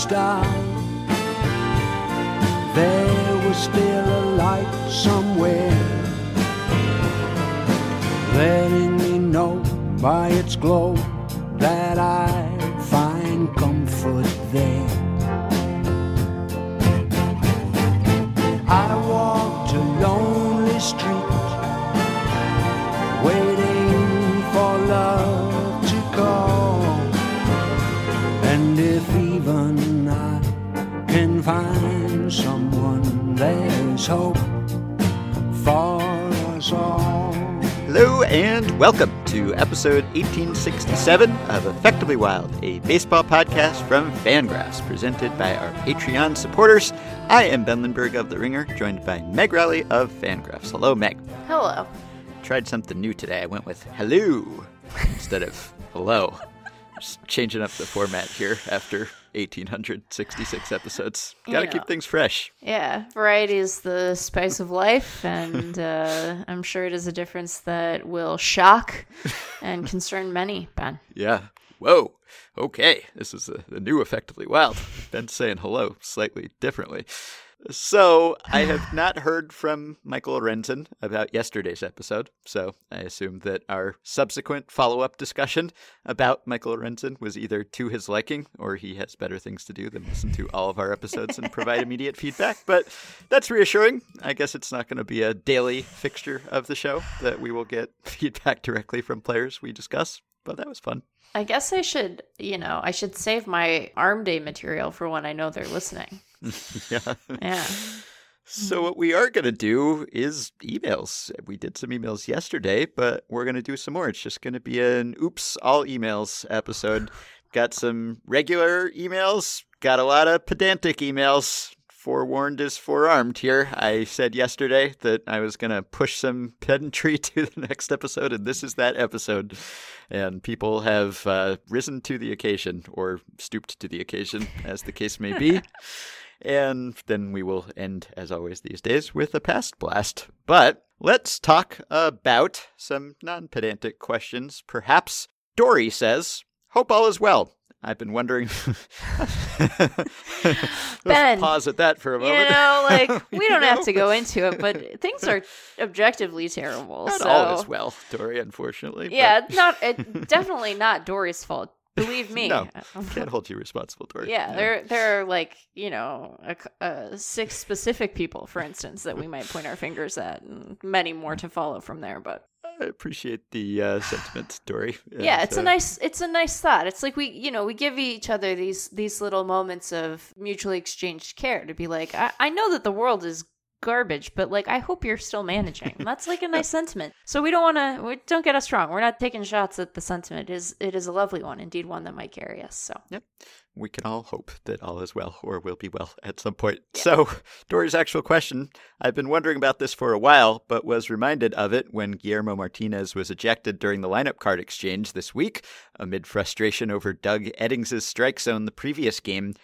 star. There was still a light somewhere, letting me know by its glow welcome to episode 1867 of Effectively Wild, a baseball podcast from Fangraphs, presented by our Patreon supporters. I am Ben Lindbergh of The Ringer, joined by Meg Rowley of Fangraphs. Hello, Meg. Hello. Tried something new today. I went with hello instead of hello. Just changing up the format here after 1866 episodes. Gotta Yeah. keep things fresh. Yeah, variety is the spice of life, and uh, I'm sure it is a difference that will shock and concern many, Ben. Yeah. Whoa. Okay. This is a, a new Effectively Wild. Ben saying hello slightly differently. So, I have not heard from Michael Lorenzen about yesterday's episode. So, I assume that our subsequent follow up discussion about Michael Lorenzen was either to his liking or he has better things to do than listen to all of our episodes and provide immediate feedback. But that's reassuring. I guess it's not going to be a daily fixture of the show that we will get feedback directly from players we discuss. But that was fun. I guess I should, you know, I should save my arm day material for when I know they're listening. yeah. Yeah. So what we are going to do is emails. We did some emails yesterday, but we're going to do some more. It's just going to be an oops all emails episode. Got some regular emails, got a lot of pedantic emails. Forewarned is forearmed here. I said yesterday that I was going to push some pedantry to the next episode, and this is that episode. And people have uh, risen to the occasion, or stooped to the occasion, as the case may be. And then we will end, as always these days, with a past blast. But let's talk about some non pedantic questions. Perhaps Dory says, Hope all is well. I've been wondering. Ben, pause at that for a moment. You know, like, we don't know? have to go into it, but things are objectively terrible. Not so. all is well, Dory, unfortunately. Yeah, it's not, it, definitely not Dory's fault. Believe me. No. Can't hold you responsible, Dory. Yeah, No. there there are like you know a c uh, six specific people, for instance, that we might point our fingers at, and many more to follow from there. But I appreciate the uh, sentiment, Dory. yeah, it's a nice it's a nice thought. It's like we you know we give each other these these little moments of mutually exchanged care to be like, I, I know that the world is garbage but like i hope you're still managing. That's like a nice sentiment. So we don't want to we don't get us wrong. We're not taking shots at the sentiment. It is it is a lovely one indeed one that might carry us so. Yep. We can all hope that all is well or will be well at some point. So, Dory's actual question. I've been wondering about this for a while, but was reminded of it when Guillermo Martinez was ejected during the lineup card exchange this week amid frustration over Doug Eddings' strike zone the previous game.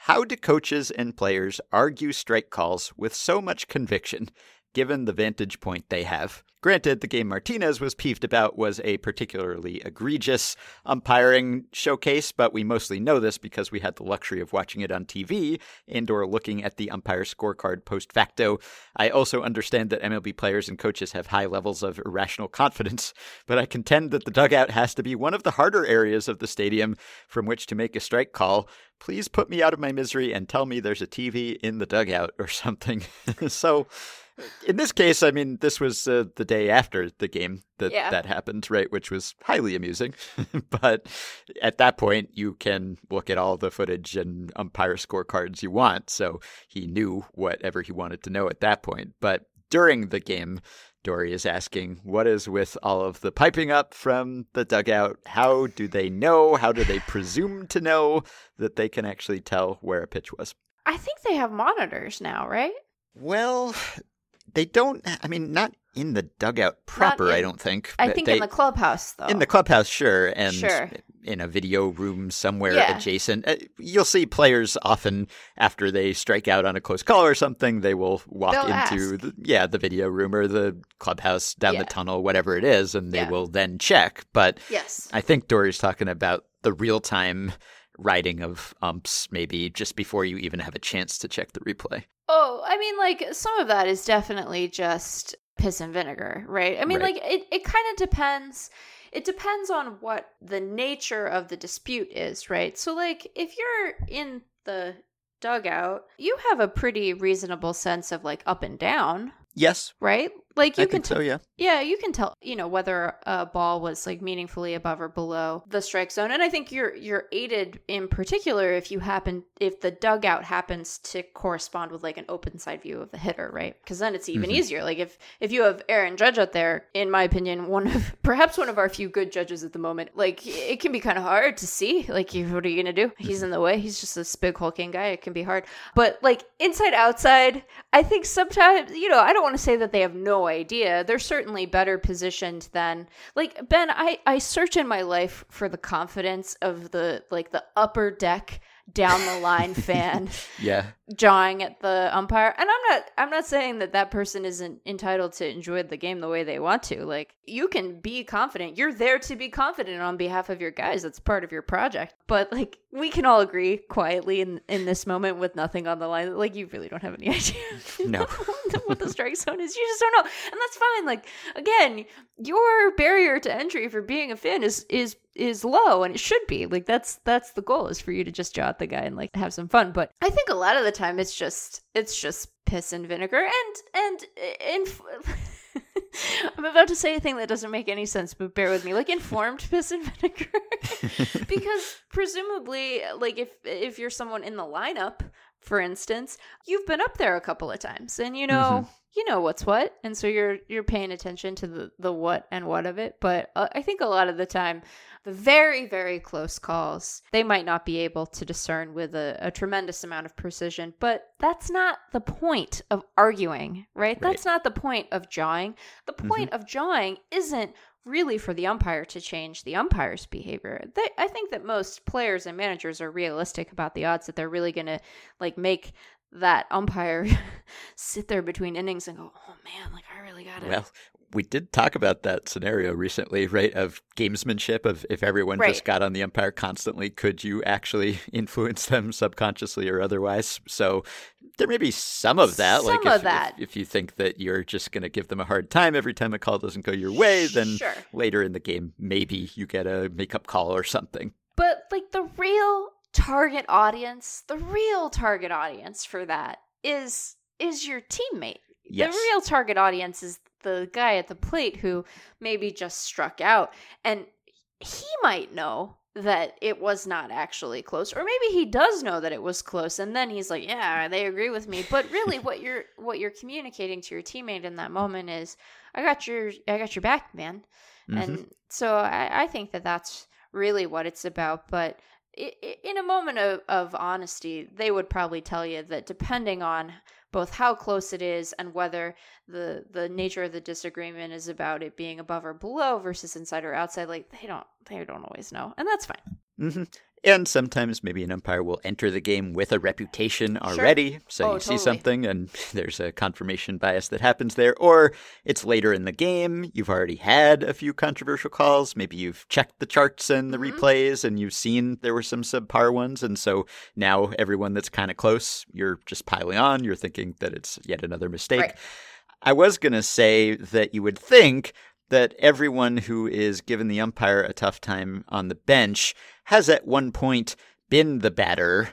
How do coaches and players argue strike calls with so much conviction, given the vantage point they have? Granted, the game Martinez was peeved about was a particularly egregious umpiring showcase, but we mostly know this because we had the luxury of watching it on TV and or looking at the umpire scorecard post facto. I also understand that MLB players and coaches have high levels of irrational confidence, but I contend that the dugout has to be one of the harder areas of the stadium from which to make a strike call. Please put me out of my misery and tell me there's a TV in the dugout or something. so in this case, I mean, this was uh, the day after the game that Yeah. that happened, right? Which was highly amusing. but at that point, you can look at all the footage and umpire scorecards you want. So he knew whatever he wanted to know at that point. But during the game, Dory is asking, what is with all of the piping up from the dugout? How do they know? How do they presume to know that they can actually tell where a pitch was? i think they have monitors now right Well, they don't. I mean, not in the dugout proper. I don't think. i think they, in the clubhouse though in the clubhouse, sure, and Sure. in a video room somewhere Yeah. adjacent. Uh, You'll see players often after they strike out on a close call or something, they will walk They'll into the, yeah the video room or the clubhouse down Yeah. the tunnel, whatever it is, and they Yeah. will then check. But yes I think Dory's talking about the real time riding of umps, maybe just before you even have a chance to check the replay. Oh, I mean, like some of that is definitely just piss and vinegar, right? I mean, Right. like it, it kind of depends. It depends on what the nature of the dispute is, right? So, like, if you're in the dugout, you have a pretty reasonable sense of like up and down, Yes, right? Like, you I can tell, so. Yeah. yeah, you can tell, you know, whether a ball was like meaningfully above or below the strike zone. And I think you're you're aided in particular if you happen if the dugout happens to correspond with like an open side view of the hitter, right? Because then it's even Mhm. easier. Like if if you have Aaron Judge out there, in my opinion, one of perhaps one of our few good judges at the moment, like it can be kind of hard to see. Like, what are you gonna do? He's in the way. He's just this big hulking guy. It can be hard. But like inside outside, I think sometimes you know I don't want to say that they have no idea. They're certainly better positioned than like Ben. I I search in my life for the confidence of the like the upper deck down the line fan Yeah. jawing at the umpire. And i'm not i'm not saying that that person isn't entitled to enjoy the game the way they want to. Like you can be confident. You're there to be confident on behalf of your guys. That's part of your project. But like we can all agree quietly in in this moment with nothing on the line. Like you really don't have any idea No. what the strike zone is. You just don't know. And that's fine. Like again your barrier to entry for being a fan is is is low and it should be. Like that's that's the goal is for you to just jaw at the guy and like have some fun. But i think a lot of the time it's just it's just piss and vinegar. And and and i'm about to say a thing that doesn't make any sense but bear with me. Like informed piss and vinegar. Because presumably like if if you're someone in the lineup for instance you've been up there a couple of times and you know you know what's what. And so you're you're paying attention to the the what and what of it. But uh, i think a lot of the time the very very close calls they might not be able to discern with a, a tremendous amount of precision but that's not the point of arguing right, that's not the point of jawing the mm-hmm. point of jawing isn't really for the umpire to change the umpire's behavior. They, I think that most players and managers are realistic about the odds that they're really going to like make that umpire sit there between innings and go, "Oh man, like I really got to." Well, we did talk about that scenario recently, right? Of gamesmanship, of if everyone Right. just got on the umpire constantly, could you actually influence them subconsciously or otherwise? So there may be some of that. like Some if, of that. If, if you think that you're just going to give them a hard time every time a call doesn't go your way, then Sure. later in the game, maybe you get a makeup call or something. But like the real target audience, the real target audience for that is is your teammate. Yes. The real target audience is the guy at the plate who maybe just struck out and he might know that it was not actually close or maybe he does know that it was close and then he's like yeah they agree with me but really what you're what you're communicating to your teammate in that moment is i got your i got your back man Mhm. and so I, I think that that's really what it's about but in a moment of, of honesty they would probably tell you that depending on both how close it is and whether the the nature of the disagreement is about it being above or below versus inside or outside like they don't they don't always know and that's fine. Hmm And sometimes maybe an umpire will enter the game with a reputation already. So Oh, you see something and there's a confirmation bias that happens there. Or it's later in the game. You've already had a few controversial calls. Maybe you've checked the charts and the Mhm. replays and you've seen there were some subpar ones. And so now everyone that's kind of close, you're just piling on. You're thinking that it's yet another mistake. Right. I was going to say that you would think that everyone who is giving the umpire a tough time on the bench has at one point been the batter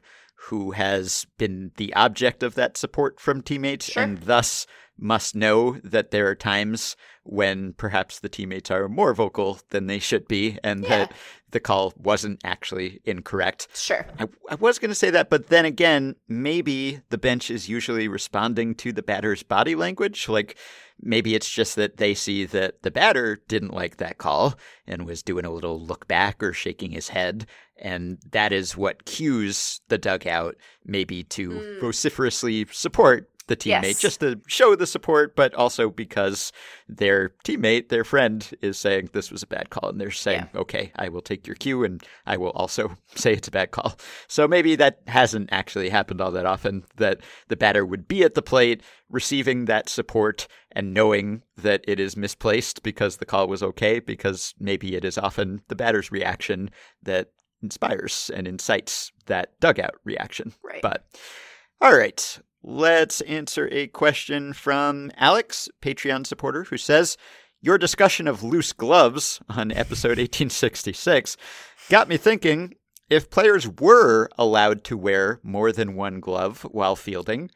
who has been the object of that support from teammates Sure. and thus must know that there are times when perhaps the teammates are more vocal than they should be and Yeah. that the call wasn't actually incorrect. sure I, I was going to say that, but then again, maybe the bench is usually responding to the batter's body language. Like maybe it's just that they see that the batter didn't like that call and was doing a little look back or shaking his head. And that is what cues the dugout maybe to Mm. vociferously support the teammate, Yes. just to show the support, but also because their teammate, their friend, is saying this was a bad call. And they're saying, okay, I will take your cue and I will also say it's a bad call. So maybe that hasn't actually happened all that often, that the batter would be at the plate receiving that support and knowing that it is misplaced because the call was okay, because maybe it is often the batter's reaction that inspires and incites that dugout reaction. Right. But all right, let's answer a question from Alex, Patreon supporter, who says, Your discussion of loose gloves on episode 1866 got me thinking if players were allowed to wear more than one glove while fielding,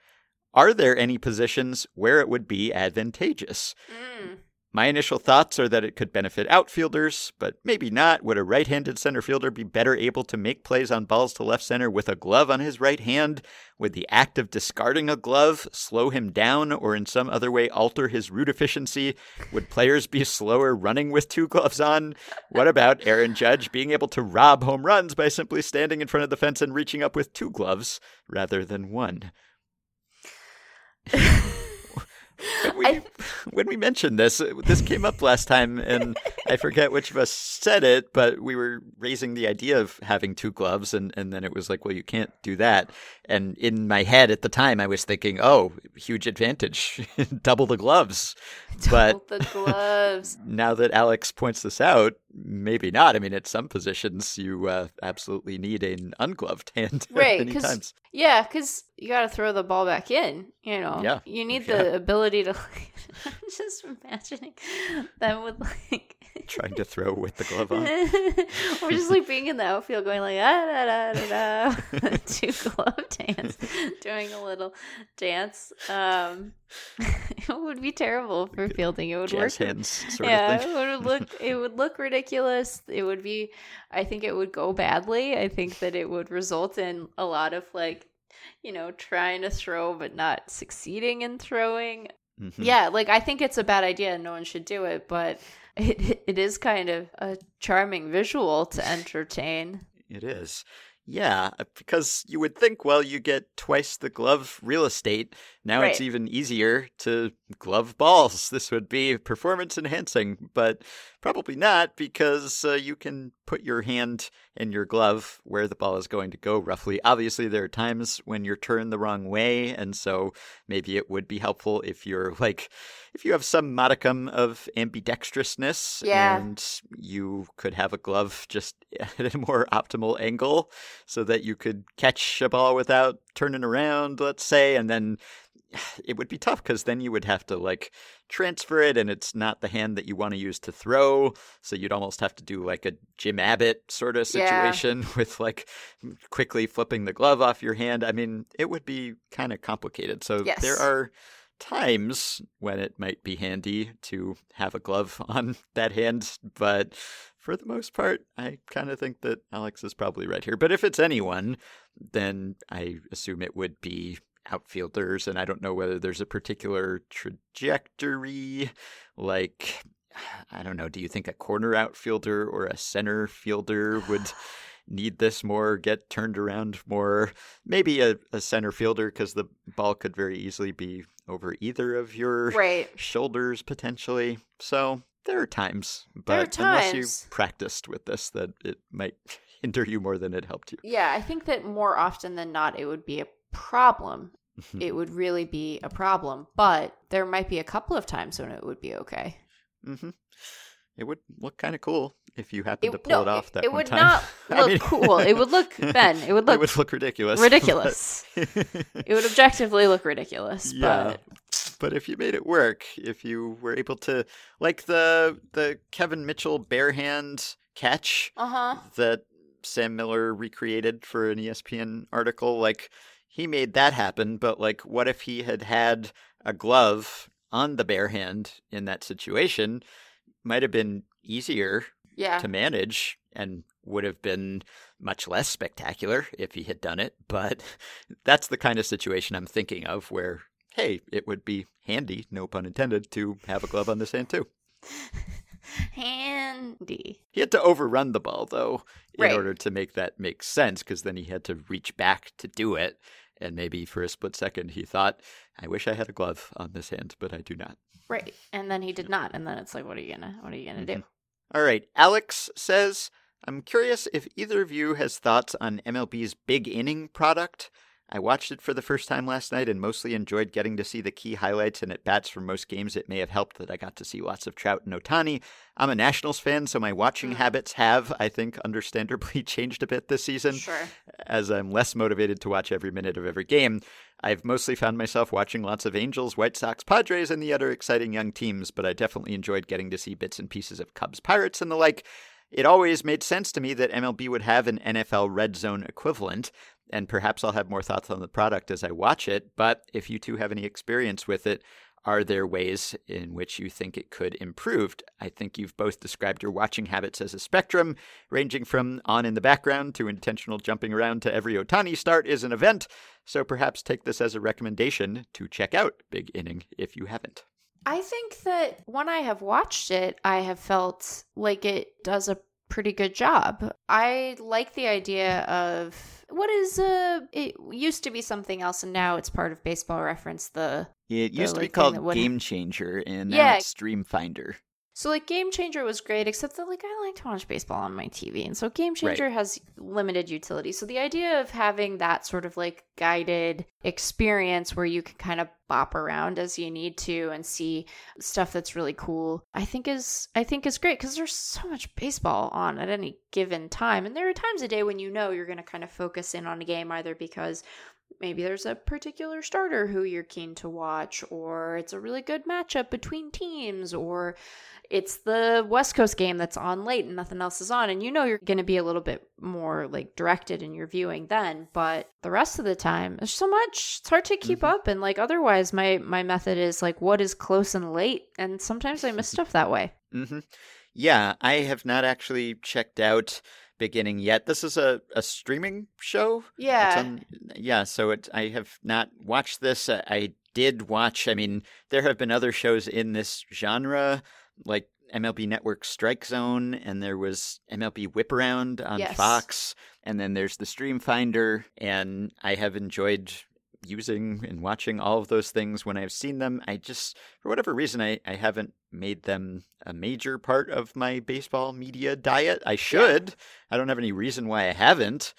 are there any positions where it would be advantageous? Mm. My initial thoughts are that it could benefit outfielders, but maybe not. Would a right handed center fielder be better able to make plays on balls to left center with a glove on his right hand? Would the act of discarding a glove slow him down or in some other way alter his route efficiency? Would players be slower running with two gloves on? What about Aaron Judge being able to rob home runs by simply standing in front of the fence and reaching up with two gloves rather than one? we, when we mentioned this, uh, this came up last time, and I forget which of us said it, but we were raising the idea of having two gloves, and, and then it was like, well, you can't do that. And in my head at the time, I was thinking, oh, huge advantage, double the gloves. But the gloves. now that Alex points this out, maybe not. I mean, at some positions, you uh, absolutely need an ungloved hand Right, many times. Yeah, because you got to throw the ball back in. You know, Yeah, you need yeah. the ability to. I'm just imagining them with like. Trying to throw with the glove on. or just like being in the outfield going like ah, da, da, da, da, two glove dance doing a little dance um it would be terrible for fielding it would Jazz work hands sort yeah of thing. it would look it would look ridiculous it would be i think it would go badly i think that it would result in a lot of like you know trying to throw but not succeeding in throwing Mhm. yeah, like I think it's a bad idea and no one should do it, but it it is kind of a charming visual to entertain. It is. Yeah, uh, because you would think, well, you get twice the glove real estate. Now it's even easier to glove balls. This would be performance enhancing, but probably not because uh, you can put your hand in your glove where the ball is going to go roughly. Obviously, there are times when you're turned the wrong way, and so maybe it would be helpful if you're like, if you have some modicum of ambidextrousness Yeah. and you could have a glove just at a more optimal angle so that you could catch a ball without turning around, let's say, and then it would be tough because then you would have to like transfer it and it's not the hand that you want to use to throw. So you'd almost have to do like a Jim Abbott sort of Yeah. situation with like quickly flipping the glove off your hand. I mean, it would be kind of complicated. So Yes. there are times when it might be handy to have a glove on that hand, but for the most part, I kind of think that Alex is probably right here. But if it's anyone, then I assume it would be outfielders, and I don't know whether there's a particular trajectory. Like, I don't know, do you think a corner outfielder or a center fielder would need this more, get turned around more? Maybe a, a center fielder, because the ball could very easily be over either of your Right. shoulders potentially. So there are times, There are but unless you practiced with this, that it might hinder you more than it helped you. Yeah, I think that more often than not it would be a problem. Mm-hmm. It would really be a problem, but there might be a couple of times when it would be okay. hmm It would look kind of cool if you happened to pull no, it off that it one would time. not I look mean- cool. It would look Ben. It would look. it would look ridiculous. ridiculous. it would objectively look ridiculous. Yeah. But but if you made it work, if you were able to, like the the Kevin Mitchell bare hand catch uh huh. that Sam Miller recreated for an ESPN article, like he made that happen. But like, what if he had had a glove on the bare hand in that situation? Might have been easier Yeah. to manage and would have been much less spectacular if he had done it. But that's the kind of situation I'm thinking of where, hey, it would be handy, no pun intended, to have a glove on this hand too. Handy. He had to overrun the ball, though, in Right. order to make that make sense, because then he had to reach back to do it. And maybe for a split second he thought, I wish I had a glove on this hand, but I do not. Right. And then he did not. And then it's like, what are you gonna what are you gonna do? Mm-hmm. All right. Alex says, I'm curious if either of you has thoughts on MLB's big inning product. I watched it for the first time last night and mostly enjoyed getting to see the key highlights and at bats from most games. It may have helped that I got to see lots of Trout and Ohtani. I'm a Nationals fan, so my watching Mm. habits have, I think, understandably changed a bit this season Sure. as I'm less motivated to watch every minute of every game. I've mostly found myself watching lots of Angels, White Sox, Padres, and the other exciting young teams, but I definitely enjoyed getting to see bits and pieces of Cubs, Pirates, and the like. It always made sense to me that MLB would have an NFL red zone equivalent, and perhaps I'll have more thoughts on the product as I watch it. But if you two have any experience with it, are there ways in which you think it could improve? I think you've both described your watching habits as a spectrum, ranging from on in the background to intentional jumping around to every Ohtani start is an event. So perhaps take this as a recommendation to check out Big Inning if you haven't. I think that when I have watched it, I have felt like it does a pretty good job. I like the idea of what is uh it used to be something else and now it's part of baseball reference the It The, used to be like, called Game Changer, and now Yeah. it's Stream Finder. So like Game Changer was great, except that like I like to watch baseball on my TV, and so Game Changer has limited utility. So the idea of having that sort of like guided experience where you can kind of bop around as you need to and see stuff that's really cool, I think is I think is great because there's so much baseball on at any given time, and there are times a day when you know you're going to kind of focus in on a game either because maybe there's a particular starter who you're keen to watch or it's a really good matchup between teams or it's the West Coast game that's on late and nothing else is on and you know you're going to be a little bit more like directed in your viewing then but the rest of the time there's so much it's hard to keep Mhm. up and like otherwise my my method is like what is close and late and sometimes I miss stuff that way hmm Yeah, I have not actually checked out Big Inning yet. This is a, a streaming show. Yeah on- yeah, so it, I have not watched this. Uh, I did watch, I mean, there have been other shows in this genre, like MLB Network Strike Zone, and there was MLB Whip Around on Yes. Fox, and then there's the Stream Finder, and I have enjoyed using and watching all of those things when I've seen them. I just, for whatever reason, I, I haven't made them a major part of my baseball media diet. I should. I don't have any reason why I haven't.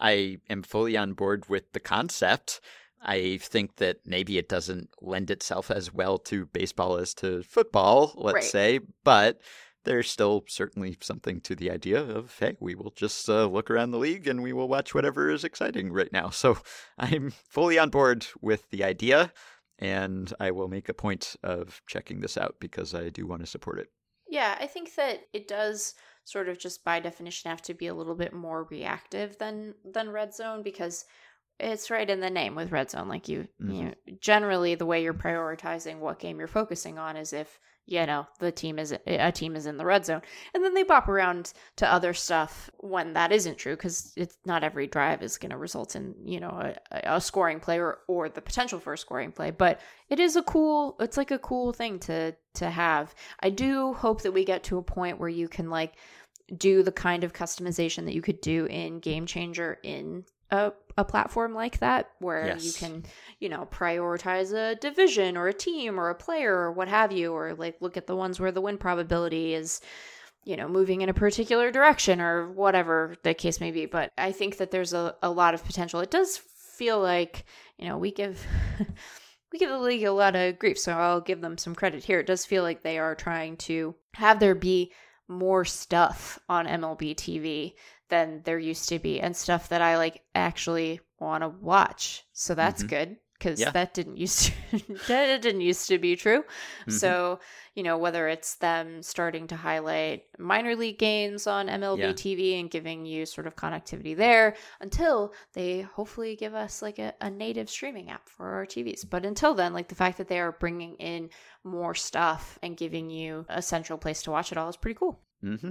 I am fully on board with the concept. I think that maybe it doesn't lend itself as well to baseball as to football, let's Right. say, but there's still certainly something to the idea of hey, we will just uh, look around the league and we will watch whatever is exciting right now. So I'm fully on board with the idea, and I will make a point of checking this out because I do want to support it. Yeah, I think that it does sort of just by definition have to be a little bit more reactive than than red zone because it's right in the name with red zone like you you Mhm. know, generally the way you're prioritizing what game you're focusing on is if you know the team is a team is in the red zone. And then they bop around to other stuff when that isn't true because it's not every drive is going to result in you know a, a scoring play or, or the potential for a scoring play. But it is a cool it's like a cool thing to to have. I do hope that we get to a point where you can like do the kind of customization that you could do in game changer in a, a platform like that where you can you know prioritize a division or a team or a player or what have you or like look at the ones where the win probability is you know moving in a particular direction or whatever the case may be. But i think that there's a, a lot of potential. It does feel like you know we give we give the league a lot of grief so i'll give them some credit here. It does feel like they are trying to have there be more stuff on mlb tv than there used to be and stuff that i like actually want to watch so that's Mhm. good because Yeah. that didn't used to that didn't used to be true Mhm. so you know whether it's them starting to highlight minor league games on mlb Yeah. tv and giving you sort of connectivity there until they hopefully give us like a, a native streaming app for our tvs but until then like the fact that they are bringing in more stuff and giving you a central place to watch it all is pretty cool Mm-hmm.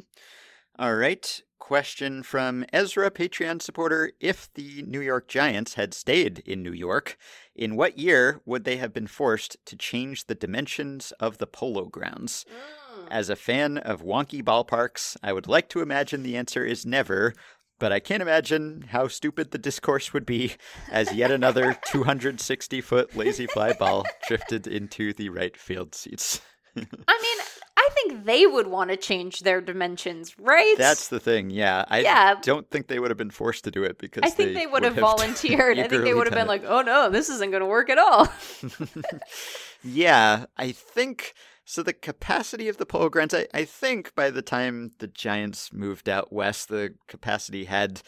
All right. Question from Ezra, Patreon supporter. If the New York Giants had stayed in New York, in what year would they have been forced to change the dimensions of the polo grounds? Mm. As a fan of wonky ballparks, I would like to imagine the answer is never, but I can't imagine how stupid the discourse would be as yet another 260 foot lazy fly ball drifted into the right field seats. I mean, think they would want to change their dimensions, right? That's the thing. Yeah, I Yeah. don't think they would have been forced to do it because I think they, would have volunteered. I think they would have been it. like, "Oh no, this isn't going to work at all." yeah, I think so. The capacity of the Polo Grounds, I, I think by the time the Giants moved out west, the capacity had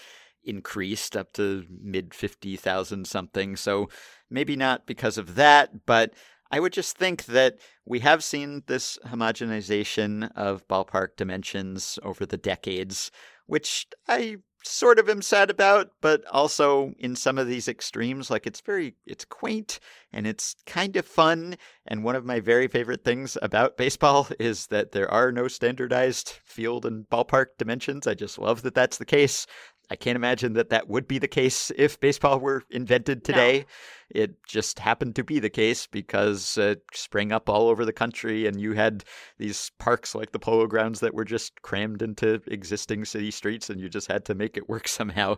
increased up to mid 50,000 something. So maybe not because of that, but I would just think that we have seen this homogenization of ballpark dimensions over the decades, which I sort of am sad about, but also in some of these extremes, like it's very, it's quaint and it's kind of fun. And one of my very favorite things about baseball is that there are no standardized field and ballpark dimensions. I just love that that's the case. I can't imagine that that would be the case if baseball were invented today. It just happened to be the case because it sprang up all over the country, and you had these parks like the Polo Grounds that were just crammed into existing city streets, and you just had to make it work somehow.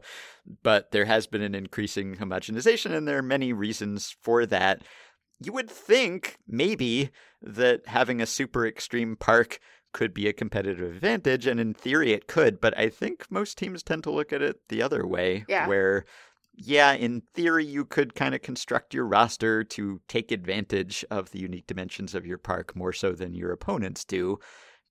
But there has been an increasing homogenization, and there are many reasons for that. You would think maybe that having a super extreme park could be a competitive advantage, and in theory it could, but I think most teams tend to look at it the other way, Yeah. where yeah, in theory, you could kind of construct your roster to take advantage of the unique dimensions of your park more so than your opponents do.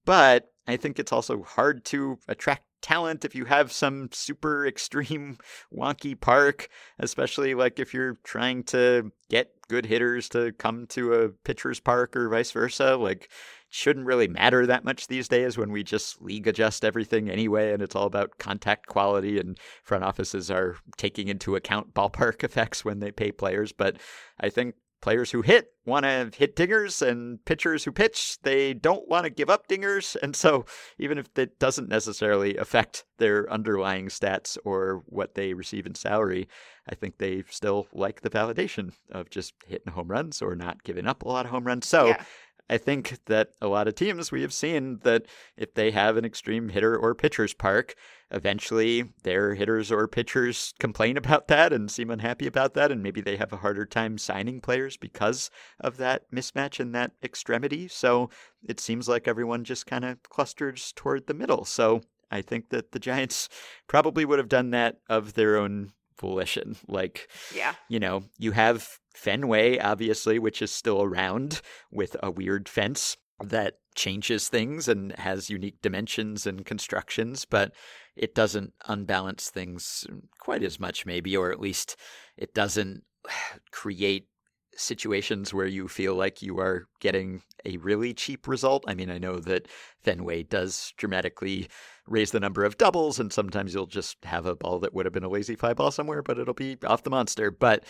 But I think it's also hard to attract talent if you have some super extreme wonky park, especially like if you're trying to get good hitters to come to a pitcher's park or vice versa. Like, shouldn't really matter that much these days when we just league adjust everything anyway and it's all about contact quality and front offices are taking into account ballpark effects when they pay players. But i think players who hit want to hit dingers and pitchers who pitch they don't want to give up dingers. And so even if it doesn't necessarily affect their underlying stats or what they receive in salary i think they still like the validation of just hitting home runs or not giving up a lot of home runs. So Yeah. I think that a lot of teams we have seen that if they have an extreme hitter or pitcher's park, eventually their hitters or pitchers complain about that and seem unhappy about that, and maybe they have a harder time signing players because of that mismatch and that extremity. So it seems like everyone just kind of clusters toward the middle. So I think that the Giants probably would have done that of their own volition. Like, Yeah. you know, you have Fenway, obviously, which is still around with a weird fence that changes things and has unique dimensions and constructions, but it doesn't unbalance things quite as much, maybe, or at least it doesn't create situations where you feel like you are getting a really cheap result. I mean, I know that Fenway does dramatically raise the number of doubles, and sometimes you'll just have a ball that would have been a lazy fly ball somewhere, but it'll be off the monster. But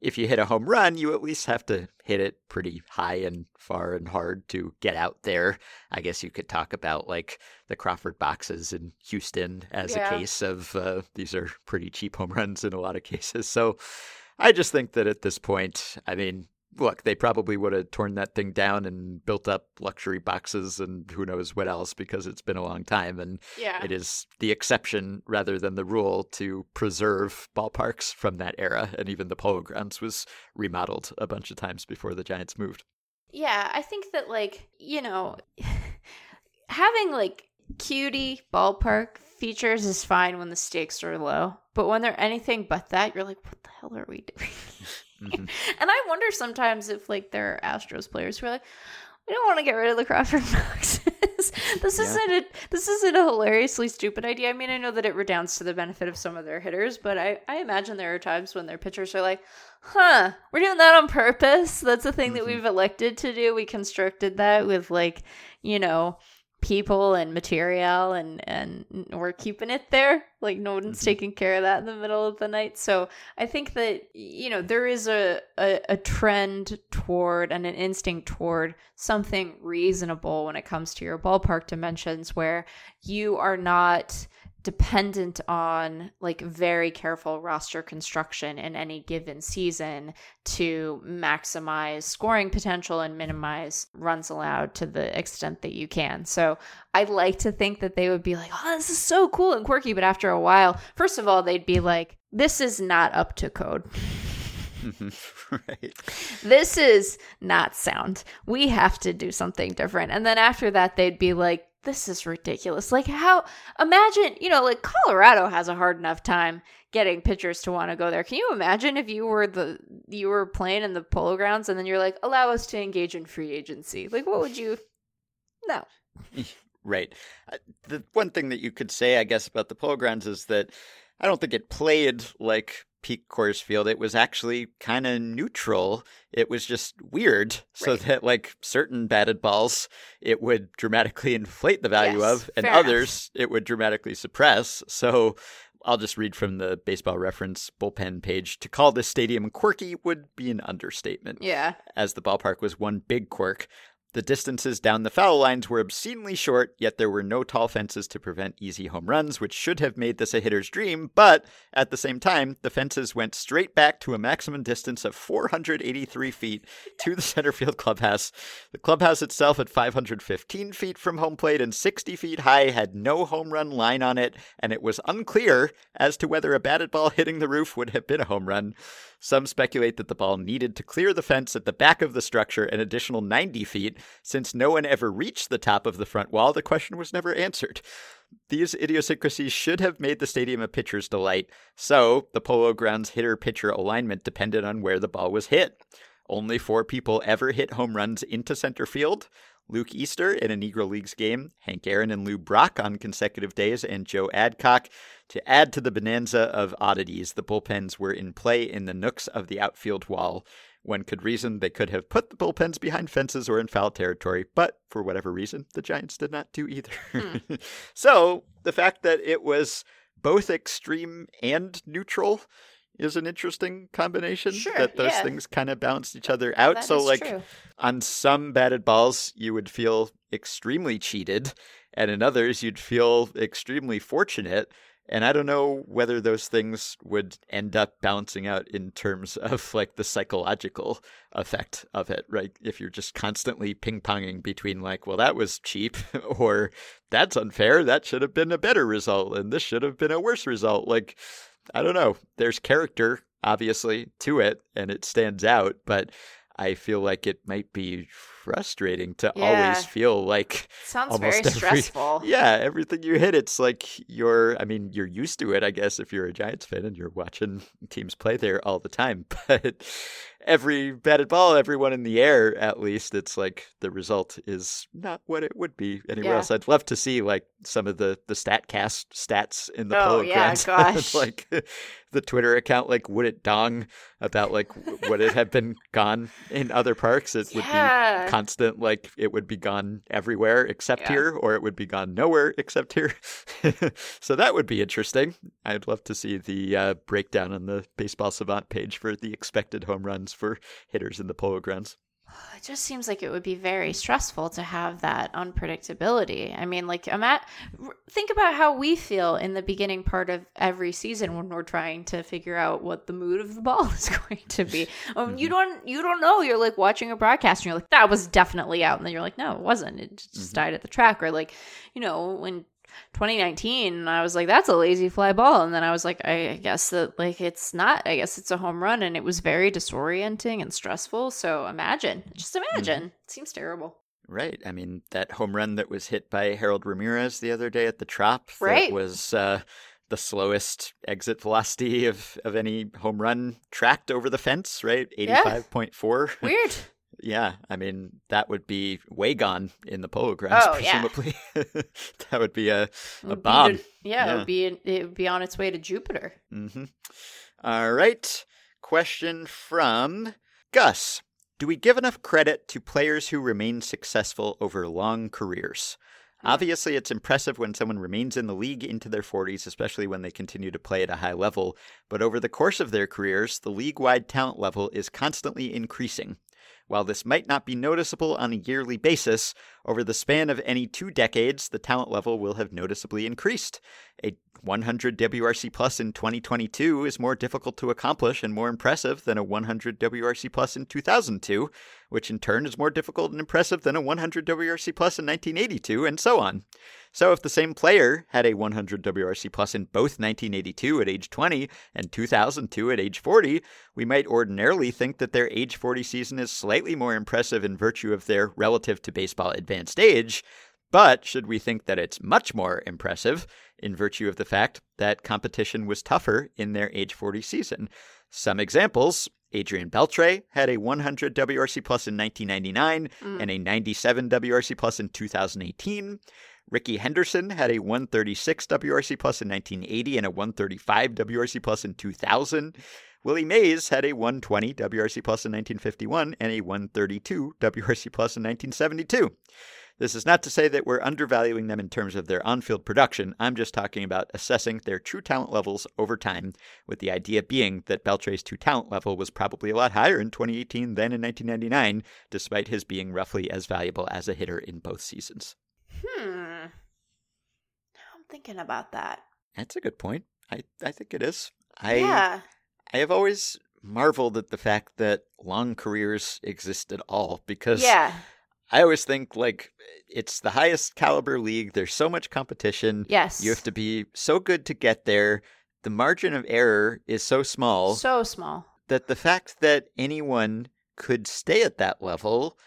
if you hit a home run, you at least have to hit it pretty high and far and hard to get out there. I guess you could talk about like the Crawford boxes in Houston as Yeah. a case of uh, these are pretty cheap home runs in a lot of cases. So I just think that at this point, I mean, look, they probably would have torn that thing down and built up luxury boxes and who knows what else because it's been a long time and Yeah. it is the exception rather than the rule to preserve ballparks from that era. And even the Polo Grounds was remodeled a bunch of times before the Giants moved. Yeah, I think that like, you know, having like cutie ballpark features is fine when the stakes are low. But when they're anything but that, you're like, what the hell are we doing? Mhm. and I wonder sometimes if like there are Astros players who are like, we don't want to get rid of the Crawford boxes. this Yeah. isn't a this isn't a hilariously stupid idea. I mean, I know that it redounds to the benefit of some of their hitters, but I, I imagine there are times when their pitchers are like, huh, we're doing that on purpose. That's a thing that Mhm. we've elected to do. We constructed that with like, you know, people and material and and we're keeping it there like no one's Mhm. taking care of that in the middle of the night so i think that you know there is a, a a trend toward and an instinct toward something reasonable when it comes to your ballpark dimensions where you are not dependent on like very careful roster construction in any given season to maximize scoring potential and minimize runs allowed to the extent that you can. So I'd like to think that they would be like, oh, this is so cool and quirky. But after a while, first of all, they'd be like, this is not up to code. right. This is not sound. We have to do something different. And then after that, they'd be like, this is ridiculous. Like, how, imagine, you know, like Colorado has a hard enough time getting pitchers to want to go there. Can you imagine if you were the, you were playing in the polo grounds and then you're like, allow us to engage in free agency? Like, what would you, no. Right. Uh, the one thing that you could say, I guess, about the polo grounds is that I don't think it played like peak Coors Field. It was actually kind of neutral. It was just weird, so that like certain batted balls, it would dramatically inflate the value Yes, of, and fair enough. others it would dramatically suppress. So. I'll just read from the baseball reference bullpen page. To call this stadium quirky would be an understatement Yeah. as the ballpark was one big quirk. The distances down the foul lines were obscenely short, yet there were no tall fences to prevent easy home runs, which should have made this a hitter's dream. But at the same time, the fences went straight back to a maximum distance of 483 feet to the center field clubhouse. The clubhouse itself, at 515 feet from home plate and 60 feet high, had no home run line on it, and it was unclear as to whether a batted ball hitting the roof would have been a home run. Some speculate that the ball needed to clear the fence at the back of the structure an additional 90 feet. Since no one ever reached the top of the front wall, the question was never answered. These idiosyncrasies should have made the stadium a pitcher's delight, so the Polo Grounds hitter pitcher alignment depended on where the ball was hit. Only four people ever hit home runs into center field. Luke Easter in a Negro Leagues game, Hank Aaron and Lou Brock on consecutive days, and Joe Adcock. To add to the bonanza of oddities, the bullpens were in play in the nooks of the outfield wall. One could reason they could have put the bullpens behind fences or in foul territory, but for whatever reason, the Giants did not do either. Hmm. so the fact that it was both extreme and neutral is an interesting combination. Sure, that those yeah. things kind of balanced each other out. That so like true. on some batted balls, you would feel extremely cheated, and in others, you'd feel extremely fortunate. And I don't know whether those things would end up balancing out in terms of like the psychological effect of it, right? If you're just constantly ping ponging between like, well, that was cheap, or that's unfair, that should have been a better result, and this should have been a worse result. Like, I don't know. There's character, obviously, to it, and it stands out, but I feel like it might be frustrating to Yeah. always feel like Sounds very every- stressful. yeah, everything you hit, it's like you're, I mean, you're used to it, I guess, if you're a Giants fan and you're watching teams play there all the time. But every batted ball, everyone in the air, at least, it's like the result is not what it would be anywhere Yeah. else. I'd love to see like some of the, the StatCast stats in the Oh, Polo yeah, gosh. like the Twitter account, like, would it dong about like, would it have been gone in other parks? It would be Yeah. Constant like it would be gone everywhere except Yeah. here or it would be gone nowhere except here. So that would be interesting. I'd love to see the uh, breakdown on the baseball savant page for the expected home runs for hitters in the polo grounds It just seems like it would be very stressful to have that unpredictability. I mean, like, I'm at, think about how we feel in the beginning part of every season when we're trying to figure out what the mood of the ball is going to be. Um, You don't, you don't know. You're like watching a broadcast and you're like, that was definitely out, and then you're like, no, it wasn't. It just died at the track, or like, you know, when 2019 and i was like that's a lazy fly ball. And then i was like I, I guess that like it's not i guess it's a home run and it was very disorienting and stressful. So imagine just imagine. It seems terrible. Right. I mean that home run that was hit by harold ramirez the other day at the trop that Right. was uh, the slowest exit velocity of, of any home run tracked over the fence right? Yeah. 85.4 weird Yeah, I mean that would be way gone in the polo grounds, Oh, yeah. presumably. that would be a a would be bomb. to- yeah, it would be it would be on its way to jupiter hmm All right. Question from Gus: Do we give enough credit to players who remain successful over long careers? Obviously, it's impressive when someone remains in the league into their 40s, especially when they continue to play at a high level. But over the course of their careers, the league wide talent level is constantly increasing. While this might not be noticeable on a yearly basis, over the span of any two decades, the talent level will have noticeably increased. A 100 WRC plus in 2022 is more difficult to accomplish and more impressive than a 100 WRC plus in 2002, which in turn is more difficult and impressive than a 100 WRC plus in 1982, and so on. So if the same player had a 100 WRC plus in both 1982 at age 20 and 2002 at age 40, we might ordinarily think that their age 40 season is slightly more impressive in virtue of their relative to baseball advanced age. But should we think that it's much more impressive in virtue of the fact that competition was tougher in their age 40 season? Some examples Adrian Beltre had a 100 WRC plus in 1999 mm. and a 97 WRC plus in 2018. Rickey Henderson had a 136 WRC plus in 1980 and a 135 WRC plus in 2000. Willie Mays had a 120 WRC plus in 1951 and a 132 WRC plus in 1972. This is not to say that we're undervaluing them in terms of their on field production. I'm just talking about assessing their true talent levels over time, with the idea being that Beltre's true talent level was probably a lot higher in 2018 than in 1999, despite his being roughly as valuable as a hitter in both seasons. Hmm. Now I'm thinking about that. That's a good point. I, I think it is. I, yeah. I have always marveled at the fact that long careers exist at all because yeah. I always think like it's the highest caliber league. There's so much competition. Yes. You have to be so good to get there. The margin of error is so small. So small. That the fact that anyone could stay at that level,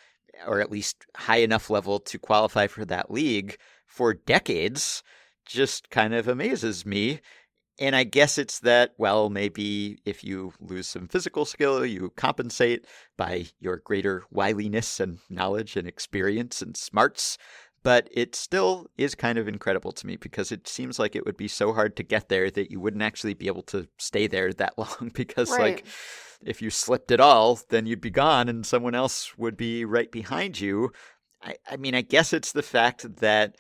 or at least high enough level to qualify for that league for decades, just kind of amazes me. And I guess it's that, well, maybe if you lose some physical skill, you compensate by your greater wiliness and knowledge and experience and smarts. But it still is kind of incredible to me because it seems like it would be so hard to get there that you wouldn't actually be able to stay there that long because, right. like, if you slipped at all, then you'd be gone and someone else would be right behind you. I, I mean, I guess it's the fact that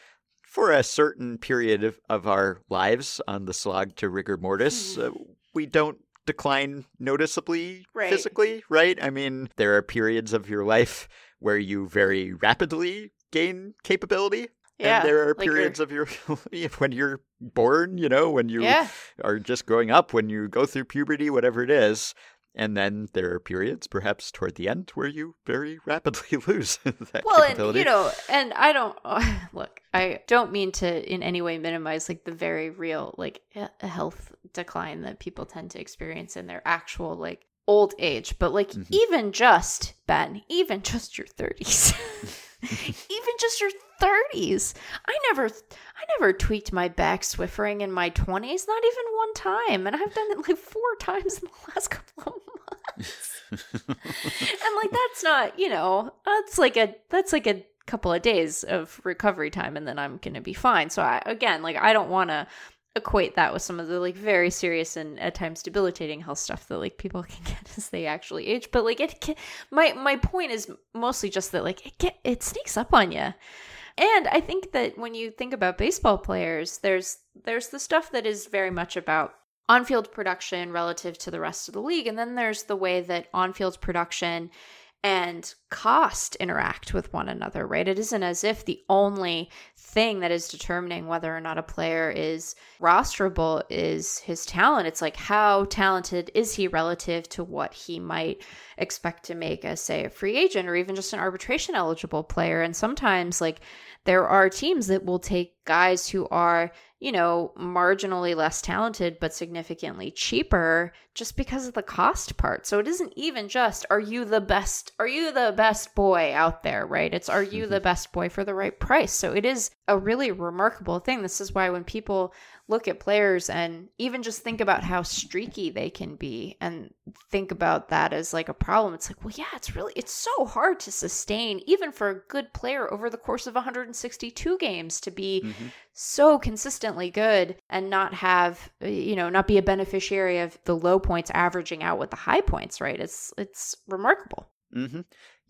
for a certain period of, of our lives on the slog to rigor mortis, uh, we don't decline noticeably right. physically, right? I mean, there are periods of your life where you very rapidly gain capability. Yeah, and there are like periods of your when you're born, you know, when you yeah. are just growing up, when you go through puberty, whatever it is, and then there are periods, perhaps toward the end, where you very rapidly lose that well, capability. and you know, and I don't look. I don't mean to in any way minimize like the very real like health decline that people tend to experience in their actual like old age, but like mm-hmm. even just Ben, even just your thirties. even just your 30s. I never I never tweaked my back swiffering in my 20s, not even one time, and I've done it like four times in the last couple of months. and like that's not, you know, that's like a that's like a couple of days of recovery time and then I'm going to be fine. So I again, like I don't want to equate that with some of the like very serious and at times debilitating health stuff that like people can get as they actually age but like it can, my my point is mostly just that like it get it sneaks up on you and i think that when you think about baseball players there's there's the stuff that is very much about on-field production relative to the rest of the league. And then there's the way that on-field production and cost interact with one another, right? It isn't as if the only thing that is determining whether or not a player is rosterable is his talent. It's like how talented is he relative to what he might expect to make as, say, a free agent or even just an arbitration eligible player. And sometimes, like, there are teams that will take guys who are you know, marginally less talented but significantly cheaper just because of the cost part. So it isn't even just are you the best are you the best boy out there, right? It's are you the mm-hmm. best boy for the right price. So it is a really remarkable thing. This is why when people look at players and even just think about how streaky they can be and think about that as like a problem it's like well yeah it's really it's so hard to sustain even for a good player over the course of 162 games to be mm-hmm. so consistently good and not have you know not be a beneficiary of the low points averaging out with the high points right it's it's remarkable mm-hmm.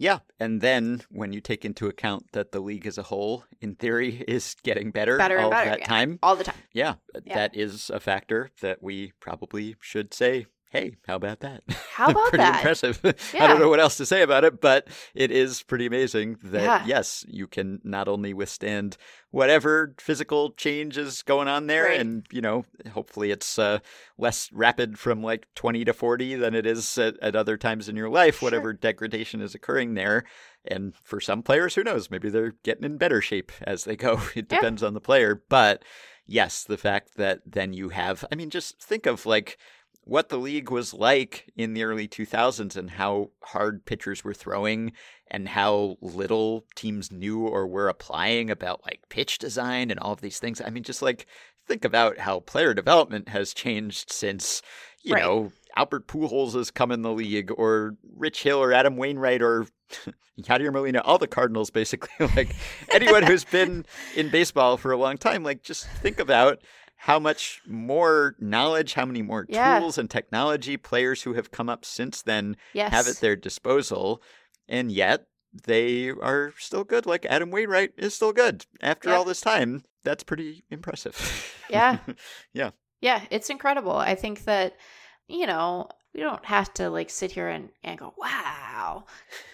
Yeah, and then when you take into account that the league as a whole, in theory, is getting better, better all better, that yeah. time, all the time. Yeah, yeah, that is a factor that we probably should say hey, how about that? How about pretty that? impressive. I don't know what else to say about it, but it is pretty amazing that Yeah. yes, you can not only withstand whatever physical change is going on there, Right. and you know, hopefully it's uh, less rapid from like twenty to forty than it is at, at other times in your life. Sure. Whatever degradation is occurring there, and for some players, who knows? Maybe they're getting in better shape as they go. It Yeah. depends on the player, but yes, the fact that then you have, I mean, just think of like what the league was like in the early 2000s and how hard pitchers were throwing and how little teams knew or were applying about like pitch design and all of these things. I mean, just like think about how player development has changed since, you Right. know, Albert Pujols has come in the league or Rich Hill or Adam Wainwright or Yadier Molina, all the Cardinals basically, like anyone who's been in baseball for a long time, like just think about how much more knowledge, how many more Yeah. tools and technology players who have come up since then Yes. have at their disposal, and yet they are still good. Like Adam Wainwright is still good after Yeah. all this time. That's pretty impressive. Yeah. yeah. Yeah, it's incredible. I think that, you know, we don't have to like sit here and, and go, wow,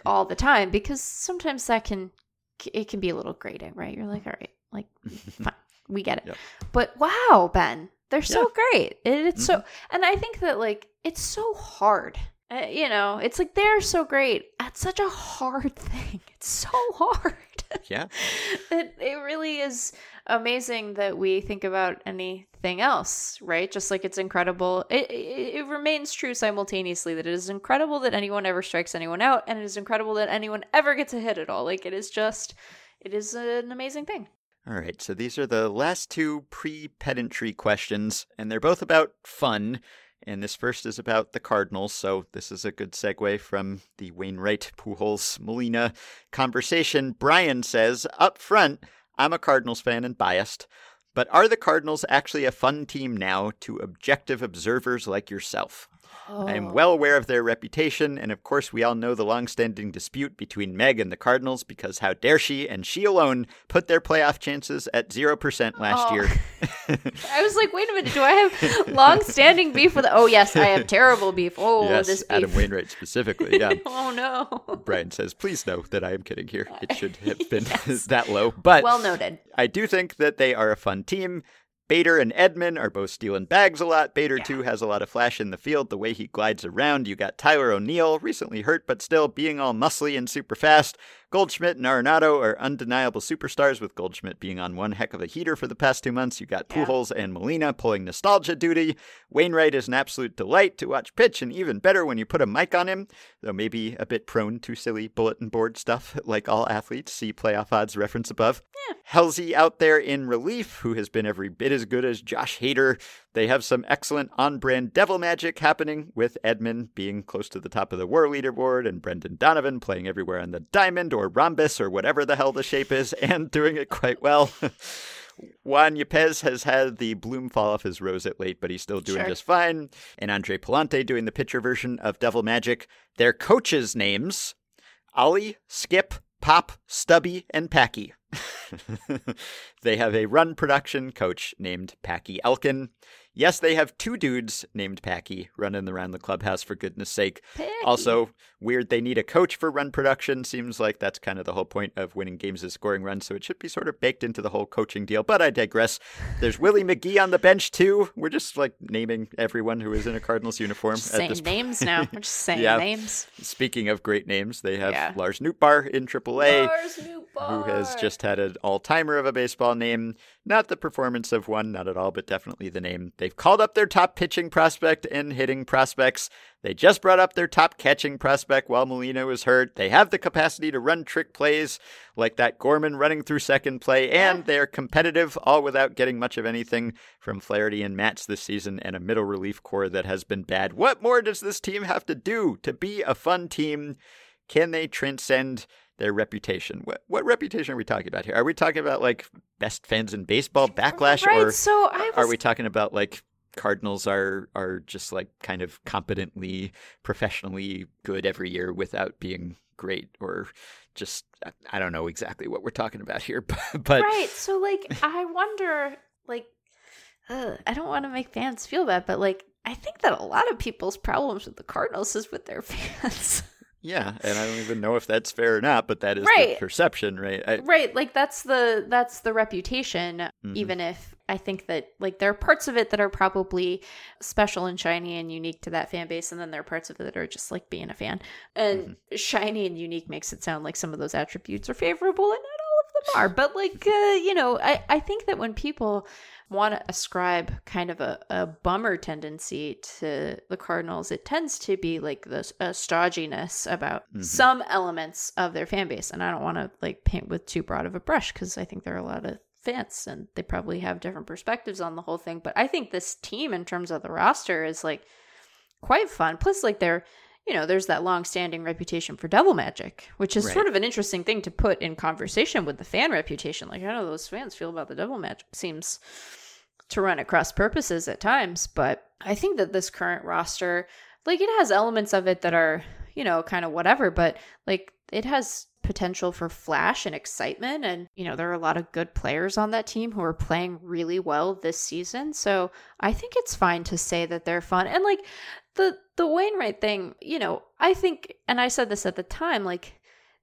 all the time because sometimes that can, it can be a little grating, right? You're like, all right, like, fine, we get it. Yep. But wow, Ben, they're so great. It, it's so, Mm-hmm. and I think that like, it's so hard. Uh, you know, it's like they're so great at such a hard thing. It's so hard. Yeah. it, it really is amazing that we think about anything else, right? Just like it's incredible. It, it, it remains true simultaneously that it is incredible that anyone ever strikes anyone out, and it is incredible that anyone ever gets a hit at all. Like it is just, it is an amazing thing. All right, so these are the last two pre pedantry questions, and they're both about fun. And this first is about the Cardinals, so this is a good segue from the Wainwright Pujols Molina conversation. Brian says, Up front, I'm a Cardinals fan and biased, but are the Cardinals actually a fun team now to objective observers like yourself? I am Oh. well aware of their reputation, and of course, we all know the long-standing dispute between Meg and the Cardinals because how dare she and she alone put their playoff chances at 0% last Oh. year. I was like, wait a minute, do I have long-standing beef with? Oh yes, I have terrible beef. Oh, yes, this beef. Adam Wainwright specifically, yeah. oh no. Brian says, please know that I am kidding here. It should have been that low. But Well noted. I do think that they are a fun team. Bader and Edman are both stealing bags a lot. Bader, Yeah. too, has a lot of flash in the field. The way he glides around. You got Tyler O'Neill, recently hurt, but still being all muscly and super fast. Goldschmidt and Arenado are undeniable superstars, with Goldschmidt being on one heck of a heater for the past two months. You got Yeah. Pujols and Molina pulling nostalgia duty. Wainwright is an absolute delight to watch pitch, and even better when you put a mic on him, though maybe a bit prone to silly bulletin board stuff, like all athletes. See playoff odds reference above. Helsley out there in relief, who has been every bit as good as Josh Hader. They have some excellent on brand devil magic happening, with Edman being close to the top of the war leaderboard and Brendan Donovan playing everywhere on the diamond or rhombus or whatever the hell the shape is and doing it quite well. Juan Yepez has had the bloom fall off his rose at late, but he's still doing Sure. just fine. And Andre Pallante doing the pitcher version of Devil Magic. Their coaches' names Ollie, Skip, Pop, Stubby, and Packy. they have a run production coach named Packy Elkin. Yes, they have two dudes named Packy running around the clubhouse for goodness sake. Picky. Also, weird they need a coach for run production. Seems like that's kind of the whole point of winning games is scoring runs, so it should be sort of baked into the whole coaching deal. But I digress. There's Willie McGee on the bench too. We're just like naming everyone who is in a Cardinals uniform Just at saying names now. We're just saying Yeah. names. Speaking of great names, they have Yeah. Lars Nootbaar in AAA Lars who has just had an all timer of a baseball name. Not the performance of one, not at all, but definitely the name. They've called up their top pitching prospect and hitting prospects. They just brought up their top catching prospect while Molina was hurt. They have the capacity to run trick plays like that Gorman running through second play, and they're competitive, all without getting much of anything from Flaherty and Matz this season and a middle relief core that has been bad. What more does this team have to do to be a fun team? Can they transcend their reputation? What what reputation are we talking about here? Are we talking about like best fans in baseball backlash, right, or so I are we talking about like Cardinals are are just like kind of competently, professionally good every year without being great, or just I- I don't know exactly what we're talking about here, but, but right. So like, I wonder, like, ugh, I don't want to make fans feel bad, but like, I think that a lot of people's problems with the Cardinals is with their fans. Yeah, and I don't even know if that's fair or not, but that is Right. the perception, right? I, right, like that's the that's the reputation Mhm. even if I think that like there are parts of it that are probably special and shiny and unique to that fan base and then there are parts of it that are just like being a fan. And shiny and unique makes it sound like some of those attributes are favorable and not all of them are. But like uh, you know, I I think that when people want to ascribe kind of a, a bummer tendency to the Cardinals, it tends to be like this a stodginess about Mhm. some elements of their fan base. And I don't want to like paint with too broad of a brush because I think there are a lot of fans and they probably have different perspectives on the whole thing. But I think this team, in terms of the roster, is like quite fun. Plus, like they're you know, there's that long-standing reputation for devil magic, which is Right. sort of an interesting thing to put in conversation with the fan reputation. Like, how do those fans feel about the devil magic seems to run at cross purposes at times, but I think that this current roster, like, it has elements of it that are, you know, kind of whatever, but like, it has potential for flash and excitement. And, you know, there are a lot of good players on that team who are playing really well this season. So I think it's fine to say that they're fun. And, like, the the Wainwright thing, you know, I think and I said this at the time, like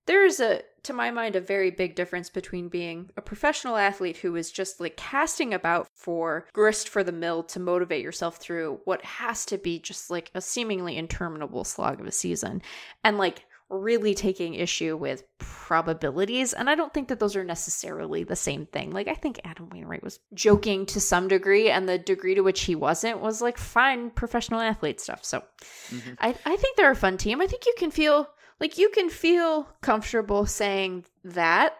there's a to my mind a very big difference between being a professional athlete who is just like casting about for grist for the mill to motivate yourself through what has to be just like a seemingly interminable slog of a season and like really taking issue with probabilities and i don't think that those are necessarily the same thing. Like i think adam wainwright was joking to some degree and the degree to which he wasn't was like fine professional athlete stuff. So Mhm. I, I think they're a fun team. I think you can feel like you can feel comfortable saying that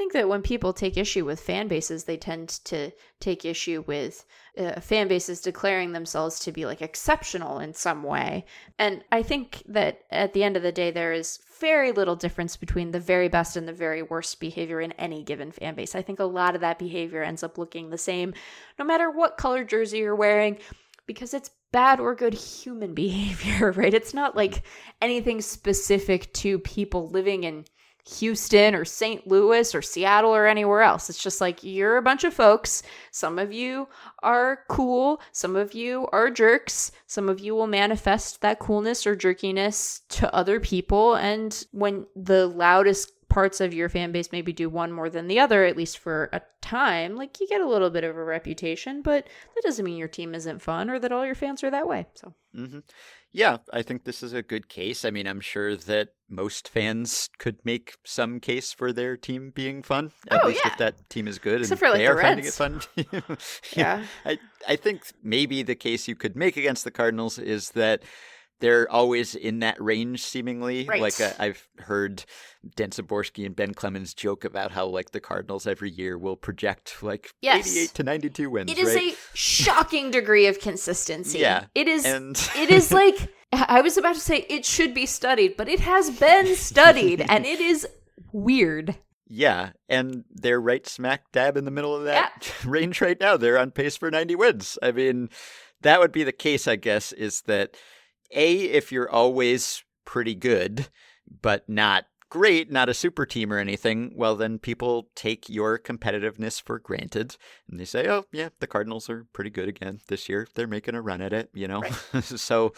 think that when people take issue with fan bases they tend to take issue with uh, fan bases declaring themselves to be like exceptional in some way and i think that at the end of the day there is very little difference between the very best and the very worst behavior in any given fan base i think a lot of that behavior ends up looking the same no matter what color jersey you're wearing because it's bad or good human behavior, right? It's not like anything specific to people living in Houston or St. Louis or Seattle or anywhere else. It's just like you're a bunch of folks. Some of you are cool, some of you are jerks, some of you will manifest that coolness or jerkiness to other people. And when the loudest parts of your fan base maybe do one more than the other, at least for a time, like you get a little bit of a reputation, but that doesn't mean your team isn't fun or that all your fans are that way. So, hmm Yeah, I think this is a good case. I mean, I'm sure that most fans could make some case for their team being fun. At Oh, least yeah. if that team is good Except and for, like, they the are finding it Reds. fun. yeah. I I think maybe the case you could make against the Cardinals is that they're always in that range, seemingly. Right. Like uh, I've heard Dan Szymborski and Ben Clemens joke about how like the Cardinals every year will project like Yes. 88 to 92 wins. It is right? a shocking degree of consistency. Yeah. It is and it is like I was about to say it should be studied, but it has been studied and it is weird. Yeah, and they're right smack dab in the middle of that range right now. They're on pace for 90 wins. I mean, that would be the case, I guess, is that A, if you're always pretty good, but not great, not a super team or anything, well, then people take your competitiveness for granted and they say, oh, yeah, the Cardinals are pretty good again this year. They're making a run at it, you know? so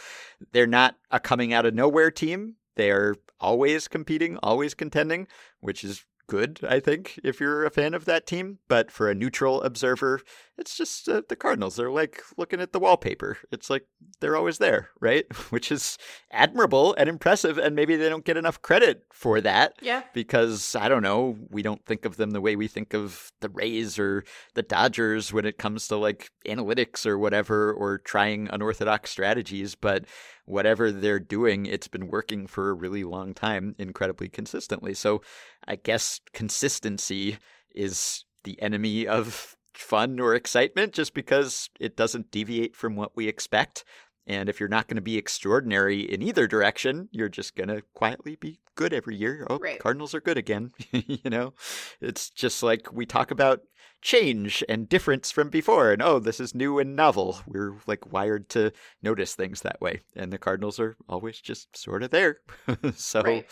they're not a coming out of nowhere team. They are always competing, always contending, which is good, I think, if you're a fan of that team. But for a neutral observer, it's just uh, the Cardinals. They're like looking at the wallpaper. It's like they're always there, right? Which is admirable and impressive. And maybe they don't get enough credit for that Yeah. because I don't know, we don't think of them the way we think of the Rays or the Dodgers when it comes to like analytics or whatever or trying unorthodox strategies. But whatever they're doing, it's been working for a really long time, incredibly consistently. So I guess consistency is the enemy of fun or excitement just because it doesn't deviate from what we expect. And if you're not going to be extraordinary in either direction, you're just going to quietly be good every year. Oh, Right. Cardinals are good again. you know, it's just like we talk about change and difference from before. And oh, this is new and novel. We're like wired to notice things that way. And the Cardinals are always just sort of there. so Right.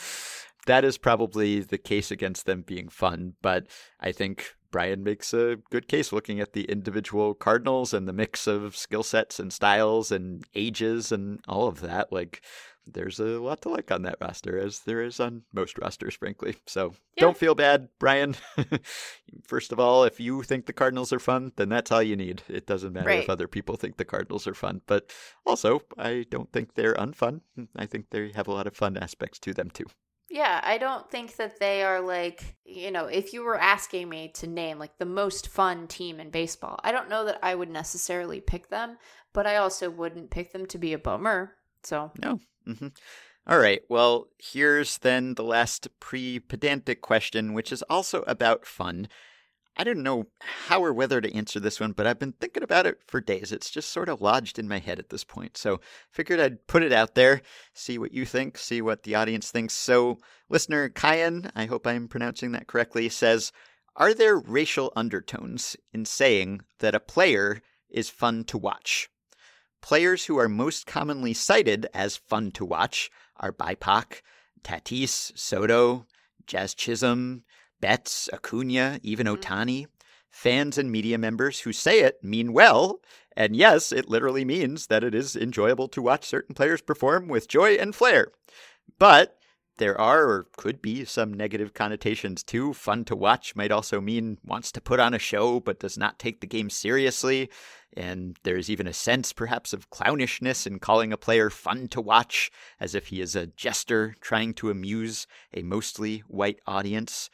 that is probably the case against them being fun. But I think Brian makes a good case looking at the individual Cardinals and the mix of skill sets and styles and ages and all of that. Like, there's a lot to like on that roster, as there is on most rosters, frankly. So Yeah. don't feel bad, Brian. First of all, if you think the Cardinals are fun, then that's all you need. It doesn't matter Right. if other people think the Cardinals are fun. But also, I don't think they're unfun. I think they have a lot of fun aspects to them, too. Yeah, I don't think that they are like, you know, if you were asking me to name like the most fun team in baseball, I don't know that I would necessarily pick them, but I also wouldn't pick them to be a bummer. So, No. hmm All right. Well, here's then the last pre pedantic question, which is also about fun. I don't know how or whether to answer this one, but I've been thinking about it for days. It's just sort of lodged in my head at this point. So figured I'd put it out there, see what you think, see what the audience thinks. So listener Kyan, I hope I'm pronouncing that correctly, says, Are there racial undertones in saying that a player is fun to watch? Players who are most commonly cited as fun to watch are BIPOC, Tatis, Soto, Jazz Chisholm, Betts, Acuna, even Mhm. Ohtani. Fans and media members who say it mean well, and yes, it literally means that it is enjoyable to watch certain players perform with joy and flair. But there are or could be some negative connotations too. Fun to watch might also mean wants to put on a show but does not take the game seriously. And there's even a sense, perhaps, of clownishness in calling a player fun to watch, as if he is a jester trying to amuse a mostly white audience.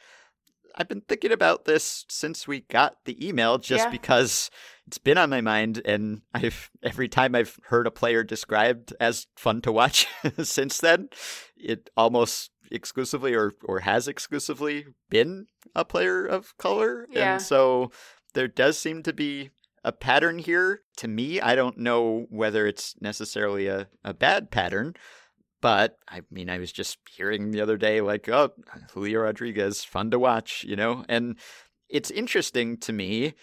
I've been thinking about this since we got the email just Yeah. because it's been on my mind and I've every time I've heard a player described as fun to watch since then, it almost exclusively or or has exclusively been a player of color. Yeah. And so there does seem to be a pattern here. To me, I don't know whether it's necessarily a, a bad pattern. But I mean, I was just hearing the other day, like, oh, Julio Rodriguez, fun to watch, you know? And it's interesting to me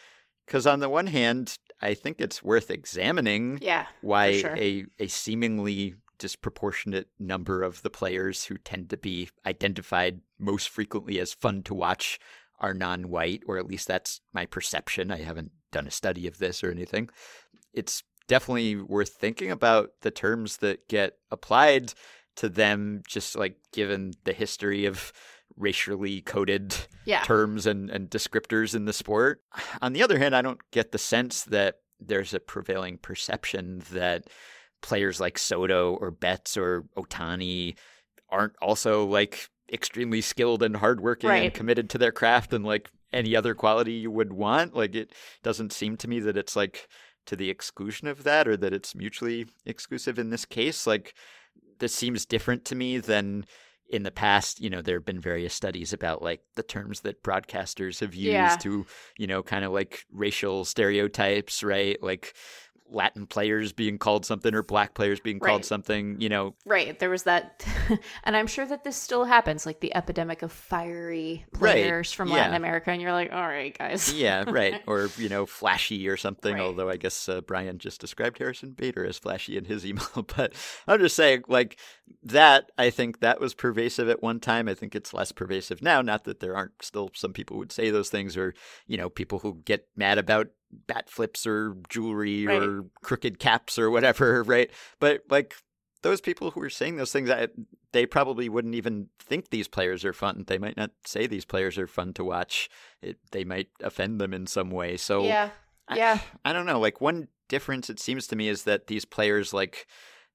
because, on the one hand, I think it's worth examining yeah. why sure. a, a seemingly disproportionate number of the players who tend to be identified most frequently as fun to watch are non white, or at least that's my perception. I haven't done a study of this or anything. It's definitely worth thinking about the terms that get applied to them, just like given the history of racially coded Yeah. terms and, and descriptors in the sport. On the other hand, I don't get the sense that there's a prevailing perception that players like Soto or Betts or Ohtani aren't also like extremely skilled and hardworking and committed to their craft and like any other quality you would want. Like it doesn't seem to me that it's like to the exclusion of that or that it's mutually exclusive in this case. Like this seems different to me than in the past, you know, there have been various studies about like the terms that broadcasters have used Yeah. to, you know, kind of like racial stereotypes, right? Like Latin players being called something or black players being called something, you know. Right. There was that. and I'm sure that this still happens, like the epidemic of fiery Right, players from Latin. America. And you're like, all right, guys. Yeah, right. Or, you know, flashy or something. Right. Although I guess uh, Brian just described Harrison Bader as flashy in his email. But I'm just saying, like, that, I think that was pervasive at one time. I think it's less pervasive now. Not that there aren't still some people who would say those things or, you know, people who get mad about bat flips or jewelry Right. or crooked caps or whatever, right? But, like, those people who are saying those things, I, they probably wouldn't even think these players are fun. They might not say these players are fun to watch. It, they might offend them in some way. So yeah. I- Yeah. I don't know. Like one difference it seems to me is that these players like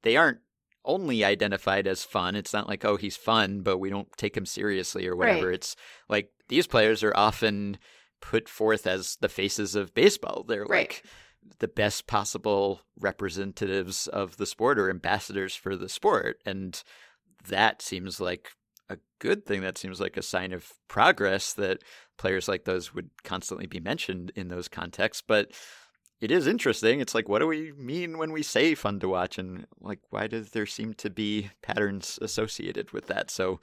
they aren't only identified as fun. It's not like oh he's fun, but we don't take him seriously or whatever. Right. It's like these players are often put forth as the faces of baseball. They're Right. like the best possible representatives of the sport or ambassadors for the sport and that seems like a good thing that seems like a sign of progress that players like those would constantly be mentioned in those contexts but it is interesting it's like what do we mean when we say fun to watch and like why does there seem to be patterns associated with that so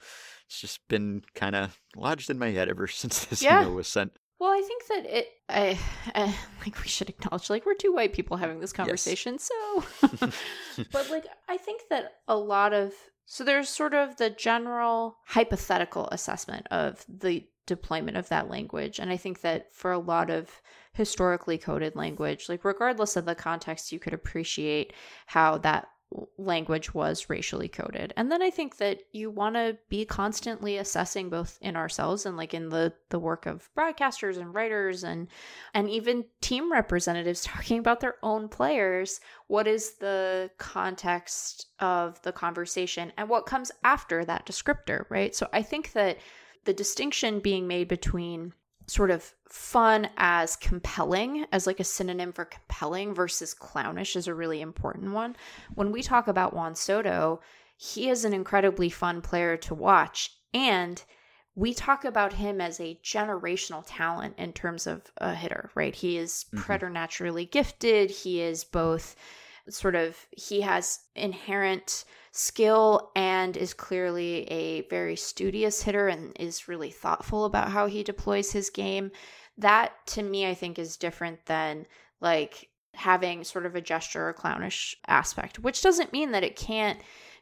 it's just been kind of lodged in my head ever since this Yeah. email was sent Well, I think that it, I, I, like, we should acknowledge, like, we're two white people having this conversation. So, but, like, I think that a lot of, so there's sort of the general hypothetical assessment of the deployment of that language. And I think that for a lot of historically coded language, like regardless of the context, you could appreciate how that language was racially coded. And then I think that you want to be constantly assessing both in ourselves and like in the the work of broadcasters and writers and and even team representatives talking about their own players, what is the context of the conversation and what comes after that descriptor, right? So I think that the distinction being made between sort of fun as compelling as like a synonym for compelling versus clownish is a really important one. When we talk about Juan Soto, he is an incredibly fun player to watch and we talk about him as a generational talent in terms of a hitter, right? He is mm-hmm. preternaturally gifted. He is both sort of he has inherent skill and is clearly a very studious hitter and is really thoughtful about how he deploys his game. That to me, I think, is different than like having sort of a gesture or clownish aspect, which doesn't mean that it can't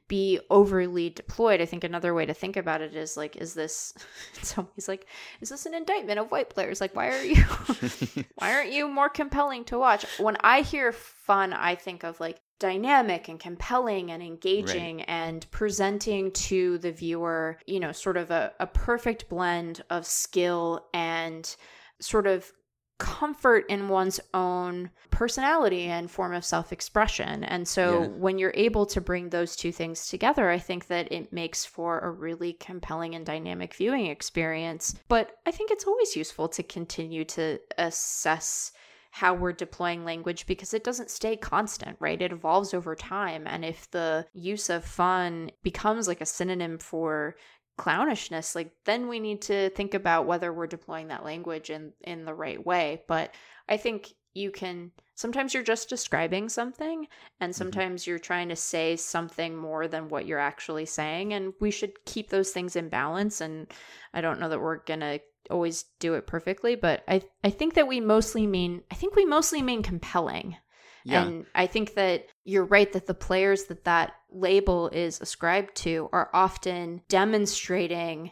be overly deployed. I think another way to think about it is like, is this somebody's like, is this an indictment of white players? Like, why are you why aren't you more compelling to watch? When I hear fun, I think of like dynamic and compelling and engaging right. and presenting to the viewer, you know, sort of a, a perfect blend of skill and sort of comfort in one's own personality and form of self expression. And so yeah. when you're able to bring those two things together, I think that it makes for a really compelling and dynamic viewing experience. But I think it's always useful to continue to assess how we're deploying language because it doesn't stay constant, right? It evolves over time. And if the use of fun becomes like a synonym for clownishness, like then we need to think about whether we're deploying that language in in the right way. But I think you can sometimes you're just describing something and mm-hmm. sometimes mm-hmm. you're trying to say something more than what you're actually saying and we should keep those things in balance and I don't know that we're going to always do it perfectly, but I I think that we mostly mean I think we mostly mean compelling. Yeah. And I think that you're right that the players that that label is ascribed to are often demonstrating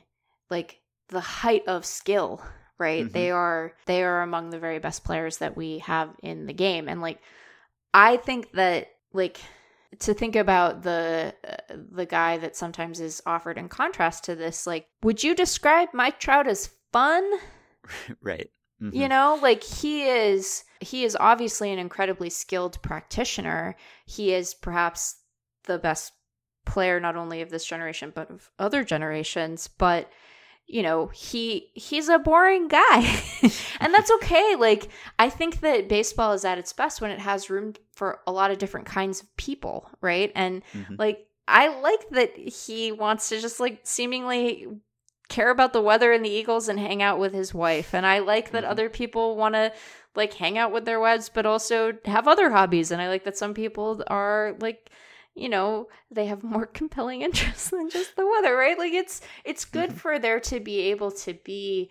like the height of skill, right? Mm-hmm. They are they are among the very best players that we have in the game and like I think that like to think about the uh, the guy that sometimes is offered in contrast to this like would you describe Mike Trout as fun. right. Mm-hmm. You know, like he is he is obviously an incredibly skilled practitioner. He is perhaps the best player not only of this generation but of other generations, but you know, he he's a boring guy. and that's okay. Like I think that baseball is at its best when it has room for a lot of different kinds of people, right? And mm-hmm. like I like that he wants to just like seemingly care about the weather and the Eagles and hang out with his wife. And I like that mm-hmm. other people want to like hang out with their wives, but also have other hobbies. And I like that some people are like, you know, they have more compelling interests than just the weather, right? Like it's it's good mm-hmm. for there to be able to be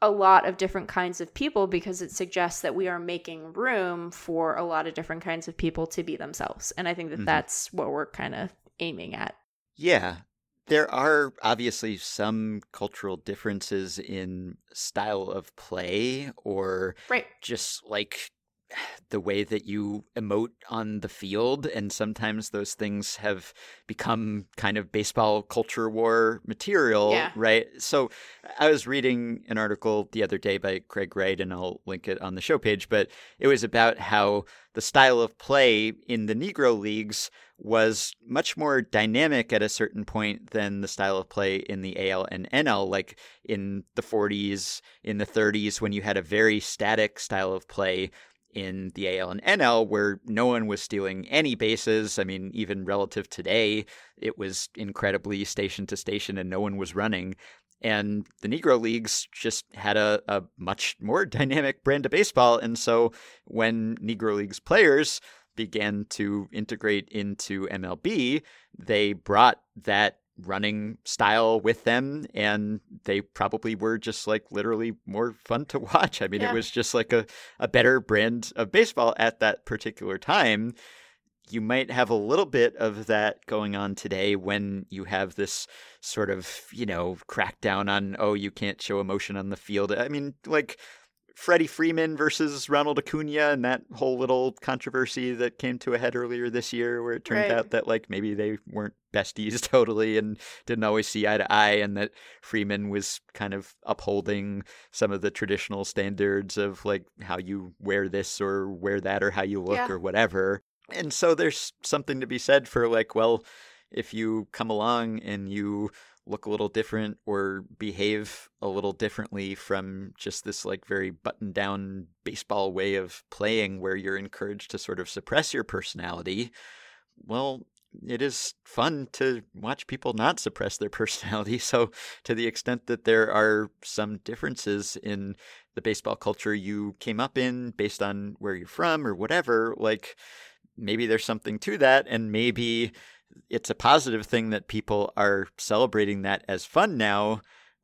a lot of different kinds of people because it suggests that we are making room for a lot of different kinds of people to be themselves. And I think that mm-hmm. that's what we're kind of aiming at. Yeah, there are obviously some cultural differences in style of play or right. just like the way that you emote on the field and sometimes those things have become kind of baseball culture war material yeah. right so i was reading an article the other day by craig wright and i'll link it on the show page but it was about how the style of play in the negro leagues was much more dynamic at a certain point than the style of play in the AL and NL, like in the 40s, in the 30s, when you had a very static style of play in the AL and NL where no one was stealing any bases. I mean, even relative today, it was incredibly station to station and no one was running. And the Negro Leagues just had a, a much more dynamic brand of baseball. And so when Negro Leagues players began to integrate into MLB, they brought that running style with them and they probably were just like literally more fun to watch. I mean, yeah. it was just like a, a better brand of baseball at that particular time. you might have a little bit of that going on today when you have this sort of, you know, crackdown on, oh, you can't show emotion on the field. I mean, like Freddie Freeman versus Ronald Acuna and that whole little controversy that came to a head earlier this year where it turned Right. out that like maybe they weren't besties totally and didn't always see eye to eye and that Freeman was kind of upholding some of the traditional standards of like how you wear this or wear that or how you look Yeah. or whatever. And so there's something to be said for like, well, if you come along and you look a little different or behave a little differently from just this like very buttoned down baseball way of playing where you're encouraged to sort of suppress your personality, well, it is fun to watch people not suppress their personality. So, to the extent that there are some differences in the baseball culture you came up in based on where you're from or whatever, like maybe there's something to that. And maybe it's a positive thing that people are celebrating that as fun now.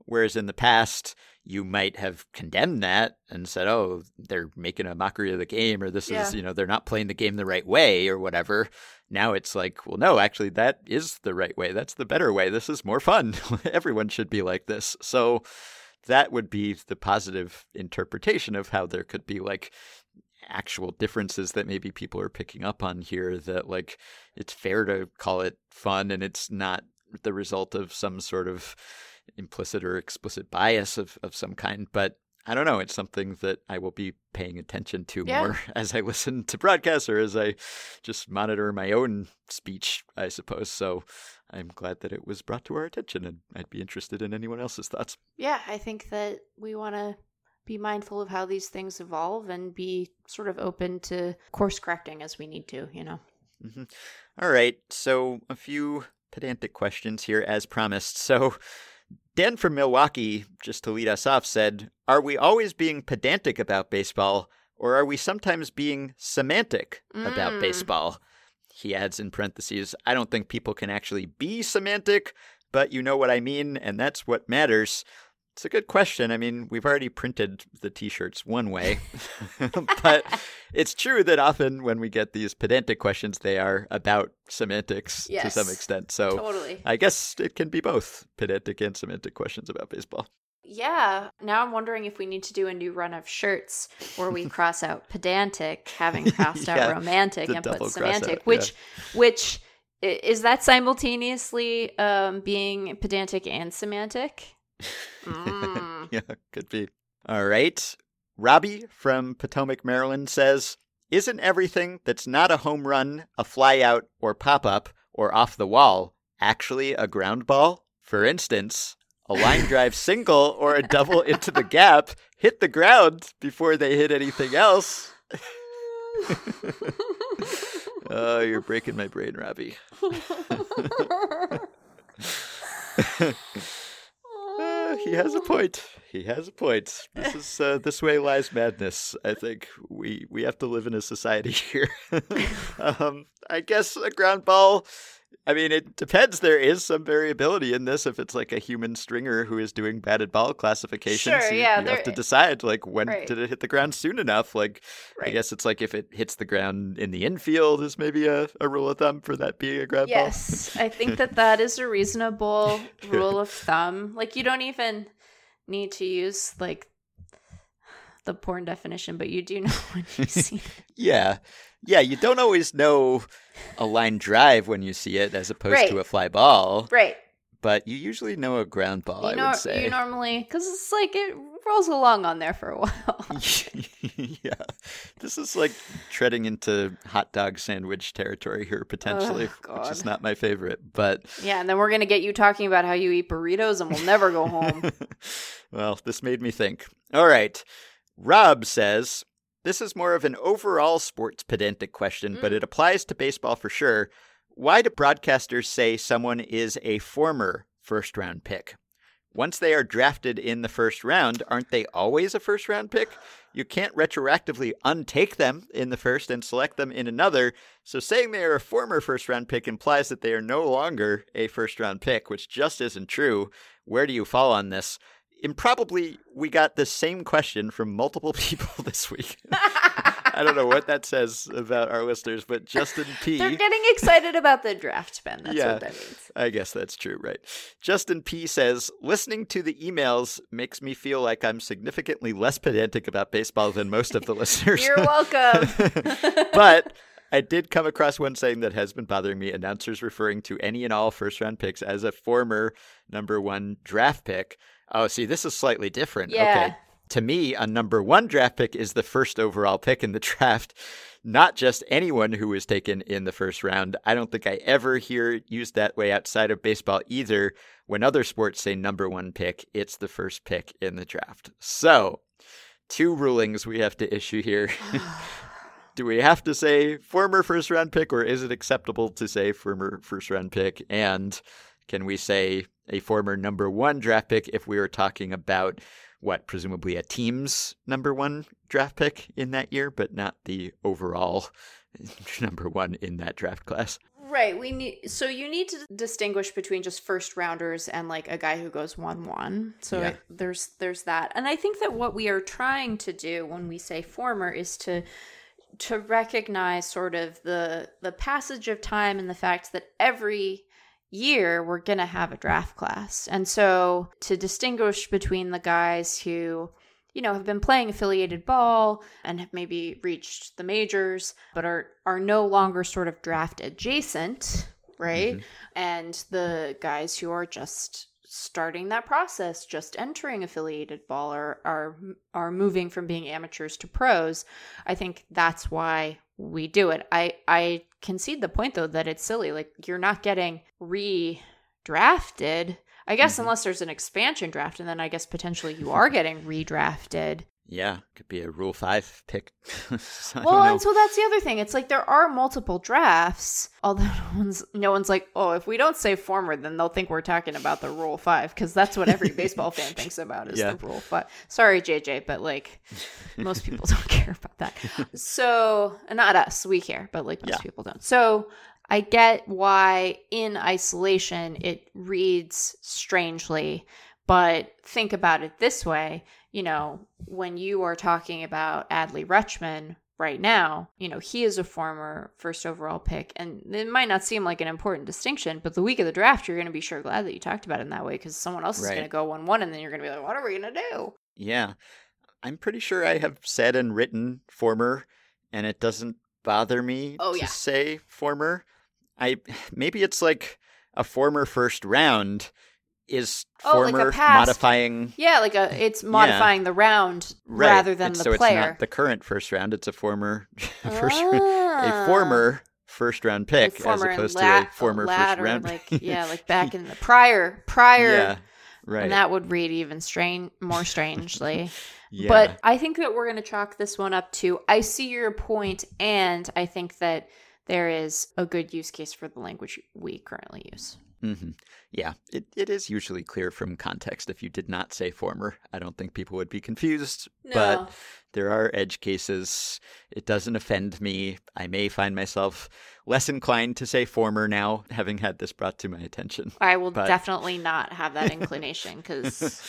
Whereas in the past, you might have condemned that and said, oh, they're making a mockery of the game, or this Yeah. is, you know, they're not playing the game the right way, or whatever. Now it's like, well, no, actually, that is the right way. That's the better way. This is more fun. Everyone should be like this. So that would be the positive interpretation of how there could be like actual differences that maybe people are picking up on here that like it's fair to call it fun and it's not the result of some sort of implicit or explicit bias of, of some kind but i don't know it's something that i will be paying attention to Yeah. more as i listen to broadcasts or as i just monitor my own speech i suppose so i'm glad that it was brought to our attention and i'd be interested in anyone else's thoughts Yeah, I think that we want to be mindful of how these things evolve and be sort of open to course correcting as we need to, you know. hmm All right. So a few pedantic questions here, as promised. So Dan from Milwaukee, just to lead us off, said, "Are we always being pedantic about baseball, or are we sometimes being semantic about Mm. baseball?" He adds in parentheses, "I don't think people can actually be semantic, but you know what I mean, and that's what matters." It's a good question. I mean, we've already printed the t-shirts one way, but it's true that often when we get these pedantic questions, they are about semantics to some extent. So totally. I guess it can be both pedantic and semantic questions about baseball. Yeah. Now I'm wondering if we need to do a new run of shirts where we cross out pedantic, having crossed Yeah, out romantic, and put cross out, semantic, yeah. which, which is that simultaneously um, being pedantic and semantic? Mm. yeah, could be. All right. Robbie from Potomac, Maryland says, Isn't everything that's not a home run, a fly out, or pop up, or off the wall actually a ground ball? For instance, a line drive single or a double into the gap hit the ground before they hit anything else. Oh, you're breaking my brain, Robbie. He has a point. He has a point. This is uh, this way lies madness. I think we we have to live in a society here. um, I guess a ground ball. I mean, it depends. There is some variability in this. If it's like a human stringer who is doing batted ball classifications, Sure, you, yeah, you have to decide like when Right. did it hit the ground soon enough. Like, I guess it's like if it hits the ground in the infield is maybe a, a rule of thumb for that being a ground ball. Yes, I think that that is a reasonable rule of thumb. Like, you don't even need to use like the porn definition, but you do know when you see. Yeah. Yeah, you don't always know a line drive when you see it as opposed Right. to a fly ball, right. but you usually know a ground ball, you I would say. you normally because it's like it rolls along on there for a while. yeah. This is like treading into hot dog sandwich territory here potentially, Oh, which is not my favorite, but yeah, and then we're gonna get you talking about how you eat burritos, and we'll never go home. well, this made me think. All right. Rob says, This is more of an overall sports pedantic question, but Mm. it applies to baseball for sure. Why do broadcasters say someone is a former first round pick? Once they are drafted in the first round, aren't they always a first round pick? You can't retroactively untake them in the first and select them in another. So saying they are a former first round pick implies that they are no longer a first round pick, which just isn't true. Where do you fall on this? Improbably, we got the same question from multiple people this week. I don't know what that says about our listeners, but Justin P. They're getting excited about the draft, Ben. That's Yeah. what that means. I guess that's true, right? Justin P says, listening to the emails makes me feel like I'm significantly less pedantic about baseball than most of the listeners. You're welcome. but I did come across one saying that has been bothering me announcers referring to any and all first round picks as a former number one draft pick. Oh, see, this is slightly different. Yeah. Okay. To me, a number one draft pick is the first overall pick in the draft, not just anyone who was taken in the first round. I don't think I ever hear it used that way outside of baseball either. When other sports say number one pick, it's the first pick in the draft. So, two rulings we have to issue here. Do we have to say former first round pick, or is it acceptable to say former first round pick? And can we say a former number one draft pick if we were talking about what, presumably a team's number one draft pick in that year, but not the overall number one in that draft class? Right. We need so you need to distinguish between just first rounders and like a guy who goes one one. So Yeah. it- there's there's that, and I think that what we are trying to do when we say former is to to recognize sort of the the passage of time and the fact that every year we're going to have a draft class. And so to distinguish between the guys who you know have been playing affiliated ball and have maybe reached the majors but are are no longer sort of draft adjacent, right? Mm-hmm. And the guys who are just starting that process, just entering affiliated ball or are are moving from being amateurs to pros. I think that's why we do it. I I concede the point though that it's silly. Like you're not getting redrafted. I guess Mhm. unless there's an expansion draft, and then I guess potentially you are getting redrafted. Yeah, could be a Rule 5 pick. So Well, and so that's the other thing. It's like there are multiple drafts, although no one's no one's like, oh, if we don't say former, then they'll think we're talking about the Rule Five because that's what every baseball fan thinks about is Yeah. the Rule Five. Sorry, JJ, but like most people don't care about that. So not us, we care, but like most Yeah. people don't. So I get why in isolation it reads strangely, but think about it this way you know, when you are talking about Adley Rutschman right now, you know, he is a former first overall pick. And it might not seem like an important distinction, but the week of the draft, you're going to be sure glad that you talked about it in that way because someone else is going to go 1 1, and then you're going to be like, what are we going to do? Yeah. I'm pretty sure I have said and written former, and it doesn't bother me Oh, to yeah. say former. I maybe it's like a former first round is Oh, like a former past- modifying Yeah, like a it's modifying the round right. rather than It's- the so player. it's not the current first round, it's a former first round, a former first round Ah. Like pick as opposed la- to a former latter, first round. like yeah, like back in the prior prior yeah. Right. and that would read even strange more strangely. yeah. But I think that we're going to chalk this one up to I see your point, and I think that there is a good use case for the language we currently use. Hmm Yeah, it, it is usually clear from context. If you did not say former, I don't think people would be confused. No. But there are edge cases. It doesn't offend me. I may find myself less inclined to say former now, having had this brought to my attention. I will but- definitely not have that inclination because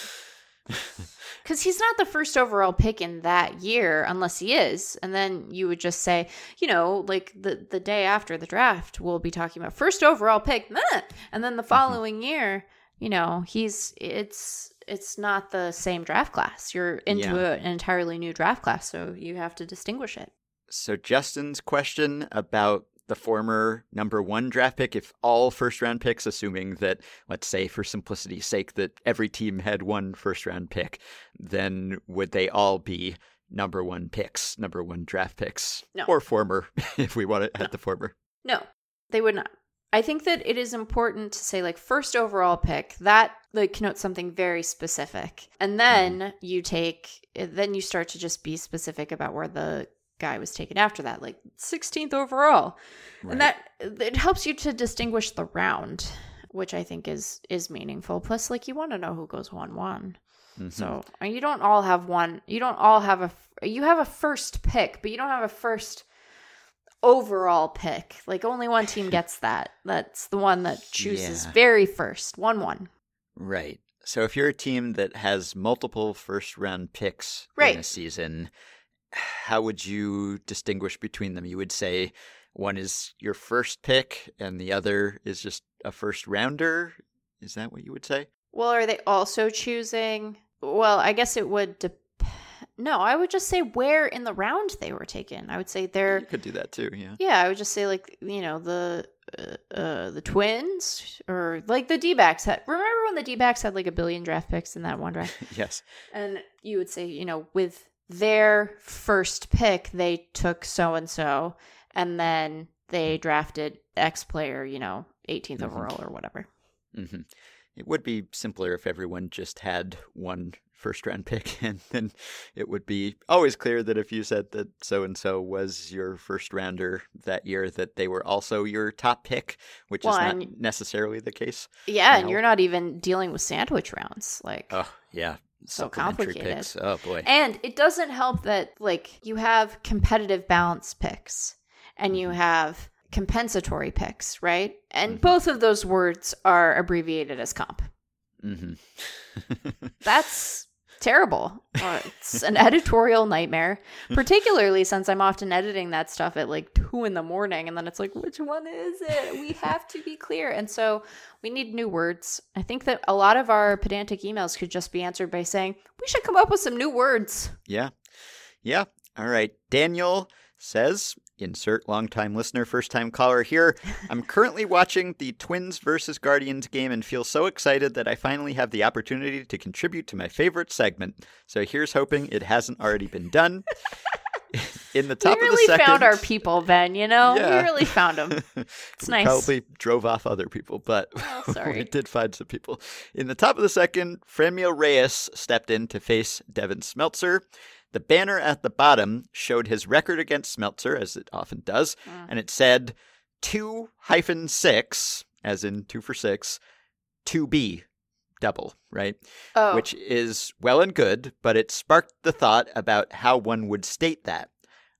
because he's not the first overall pick in that year unless he is. And then you would just say you know like the the day after the draft we'll be talking about first overall pick meh, and then the mm-hmm. following year you know he's it's it's not the same draft class. You're into Yeah. a- an entirely new draft class so you have to distinguish it. So, Justin's question about the former number one draft pick, if all first round picks, assuming that, let's say, for simplicity's sake, that every team had one first round pick, then would they all be number one picks, number one draft picks? No. Or former, if we want to add the former. No, they would not. I think that it is important to say like first overall pick that like connotes something very specific, and then mm-hmm. you take then you start to just be specific about where the guy was taken after that, like 16th overall, and that it helps you to distinguish the round, which I think is is meaningful. Plus, like you want to know who goes one one. Mhm. So and you don't all have one. You don't all have a. You have a first pick, but you don't have a first overall pick. Like only one team gets that. That's the one that chooses Yeah. very first. One one. Right. So if you're a team that has multiple first round picks right. in a season, how would you distinguish between them? You would say one is your first pick and the other is just a first rounder. Is that what you would say? Well, are they also choosing? Well, I guess it would depend. No, I would just say where in the round they were taken. I would say they're. You could do that too. Yeah. Yeah, I would just say like you know the uh, uh the twins or like the D backs had. Remember when the D backs had like a billion draft picks in that one draft? yes. And you would say you know with their first pick they took so and so, and then they drafted X player, you know, 18th Mhm. overall or whatever. hmm It would be simpler if everyone just had one first round pick, and then it would be always clear that if you said that so and so was your first rounder that year, that they were also your top pick, which Well, is not necessarily the case. Yeah, and you're not even dealing with sandwich rounds. Like Oh, yeah. So complicated. Picks. Oh, boy. And it doesn't help that like you have competitive balance picks and you have compensatory picks, right? And Mhm. both of those words are abbreviated as comp. Mm-hmm. That's terrible. Uh, it's an editorial nightmare, particularly since I'm often editing that stuff at like two in the morning, and then it's like, which one is it? We have to be clear, and so we need new words. I think that a lot of our pedantic emails could just be answered by saying we should come up with some new words. Yeah. Yeah. All right. Daniel says, insert longtime listener, first time caller here. I'm currently watching the Twins versus Guardians game and feel so excited that I finally have the opportunity to contribute to my favorite segment. So here's hoping it hasn't already been done. In the top we of the really second. found our people, Ben. You know, Yeah. we really found them. It's nice. Probably drove off other people, but Oh, we did find some people. In the top of the second, Franmil Reyes stepped in to face Devin Smeltzer. The banner at the bottom showed his record against Smeltzer, as it often does, Mm. and it said two hyphen six, as in two for six, two B double, right? oh, Which is well and good, but it sparked the thought about how one would state that.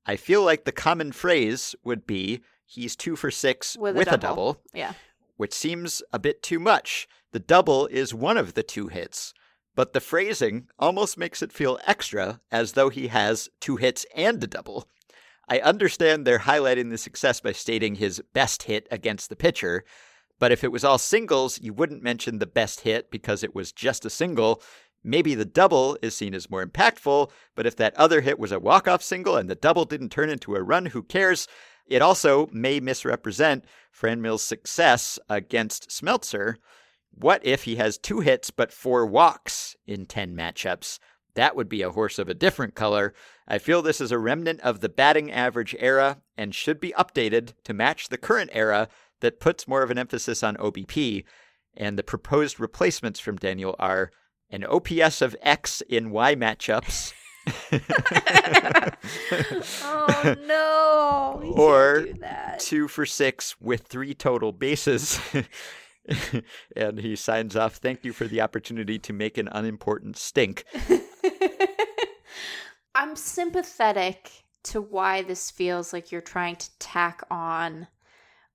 I feel like the common phrase would be he's two for six With with, a a double. double yeah. which seems a bit too much. The double is one of the two hits, but the phrasing almost makes it feel extra as though he has two hits and a double. I understand they're highlighting the success by stating his best hit against the pitcher, but if it was all singles, you wouldn't mention the best hit because it was just a single. Maybe the double is seen as more impactful, but if that other hit was a walk-off single and the double didn't turn into a run, who cares? It also may misrepresent Franmil's success against Smeltzer. What if he has two hits but four walks in 10 matchups? That would be a horse of a different color. I feel this is a remnant of the batting average era and should be updated to match the current era that puts more of an emphasis on OBP. And the proposed replacements from Daniel are an OPS of X in Y matchups. oh no! Or do that. two for six with three total bases. and he signs off, Thank you for the opportunity to make an unimportant stink. I'm sympathetic to why this feels like you're trying to tack on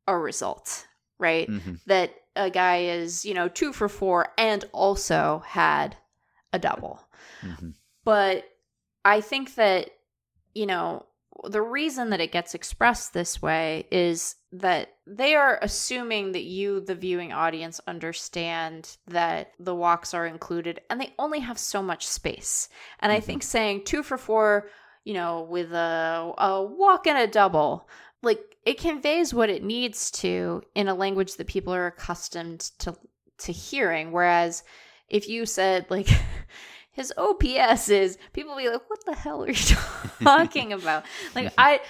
a result, right? Mhm. That a guy is, you know, two for four and also had a double. Mhm. But I think that, you know, the reason that it gets expressed this way is that they are assuming that you, the viewing audience, understand that the walks are included and they only have so much space. And I Mhm. think saying two for four, you know, with a, a walk and a double, like it conveys what it needs to in a language that people are accustomed to to hearing. Whereas if you said like his OPS is people be like, what the hell are you talking about? Like I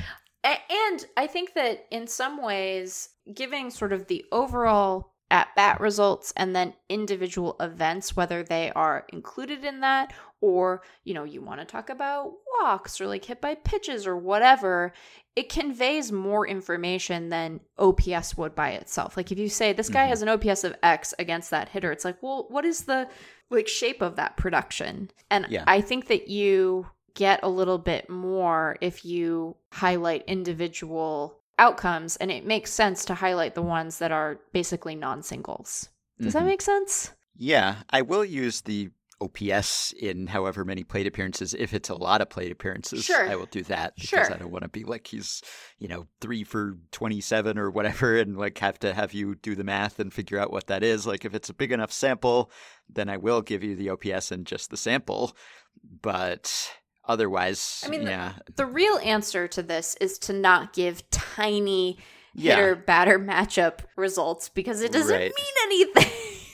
and I think that in some ways, giving sort of the overall at bat results and then individual events, whether they are included in that or, you know, you want to talk about walks or like hit by pitches or whatever, it conveys more information than OPS would by itself. Like if you say this guy Mhm. has an OPS of X against that hitter, it's like, well, what is the like shape of that production? And Yeah. I think that you get a little bit more if you highlight individual outcomes and it makes sense to highlight the ones that are basically non-singles. Does that Mhm. make sense? Yeah, I will use the OPS in however many plate appearances. If it's a lot of plate appearances, Sure. I will do that because Sure. I don't want to be like he's, you know, three for 27 or whatever and like have to have you do the math and figure out what that is. Like if it's a big enough sample, then I will give you the OPS and just the sample. But otherwise, I mean, yeah. The real answer to this is to not give tiny Yeah. hitter batter matchup results because it doesn't Right. mean anything.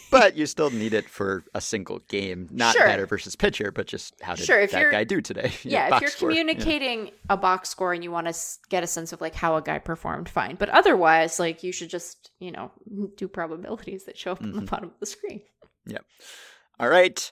But you still need it for a single game, not Sure. batter versus pitcher, but just how did Sure, if that guy do today? Know, yeah, if you're score. Yeah. communicating a box score and you want to get a sense of like how a guy performed, fine. But otherwise, like you should just you know do probabilities that show up on the Mm-hmm. bottom of the screen. Yep. All right.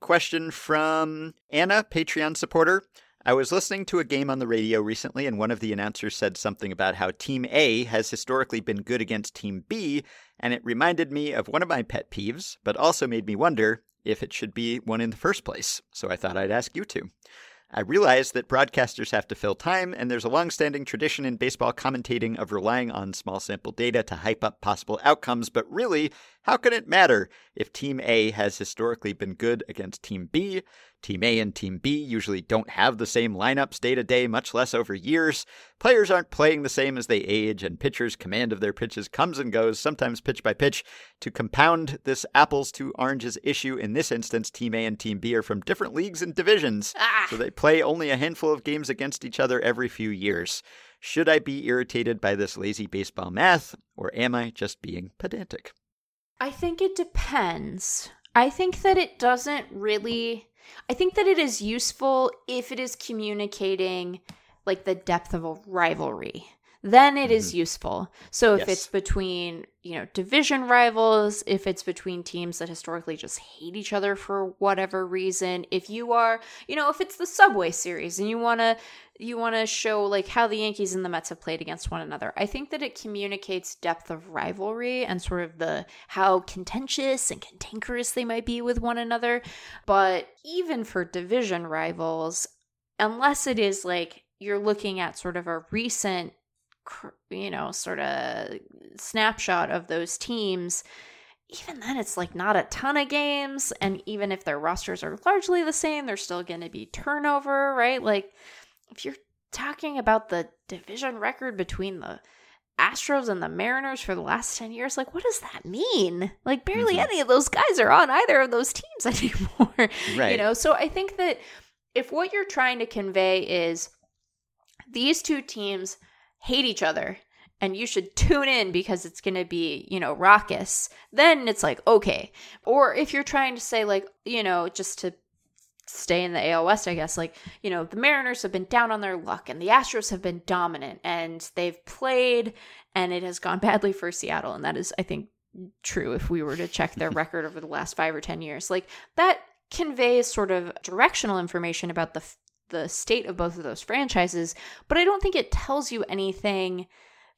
Question from Anna, Patreon supporter. I was listening to a game on the radio recently, and one of the announcers said something about how Team A has historically been good against Team B, and it reminded me of one of my pet peeves, but also made me wonder if it should be one in the first place. So I thought I'd ask you two. I realize that broadcasters have to fill time, and there's a long-standing tradition in baseball commentating of relying on small sample data to hype up possible outcomes, but really, how can it matter if Team A has historically been good against Team B? Team A and Team B usually don't have the same lineups day to day, much less over years. Players aren't playing the same as they age, and pitchers' command of their pitches comes and goes, sometimes pitch by pitch. To compound this apples to oranges issue, in this instance, Team A and Team B are from different leagues and divisions, Ah. so they play only a handful of games against each other every few years. Should I be irritated by this lazy baseball math, or am I just being pedantic? I think it depends. I think that it doesn't really. I think that it is useful if it is communicating like the depth of a rivalry. Then it is mm-hmm. useful. So if Yes. it's between, you know, division rivals, if it's between teams that historically just hate each other for whatever reason, if you are, you know, if it's the Subway series and you want to you want to show like how the Yankees and the Mets have played against one another. I think that it communicates depth of rivalry and sort of the how contentious and cantankerous they might be with one another. But even for division rivals, unless it is like you're looking at sort of a recent you know sort of snapshot of those teams even then it's like not a ton of games and even if their rosters are largely the same there's still going to be turnover right like if you're talking about the division record between the Astros and the Mariners for the last 10 years, like, what does that mean? Like, barely Mhm. any of those guys are on either of those teams anymore. Right. You know, so I think that if what you're trying to convey is these two teams hate each other and you should tune in because it's going to be, you know, raucous, then it's like, okay. Or if you're trying to say, like, you know, just to stay in the AL West, I guess, like, you know, the Mariners have been down on their luck and the Astros have been dominant and they've played and it has gone badly for Seattle. And that is, I think, true if we were to check their record over the last five or 10 years. Like, that conveys sort of directional information about the the state of both of those franchises, but I don't think it tells you anything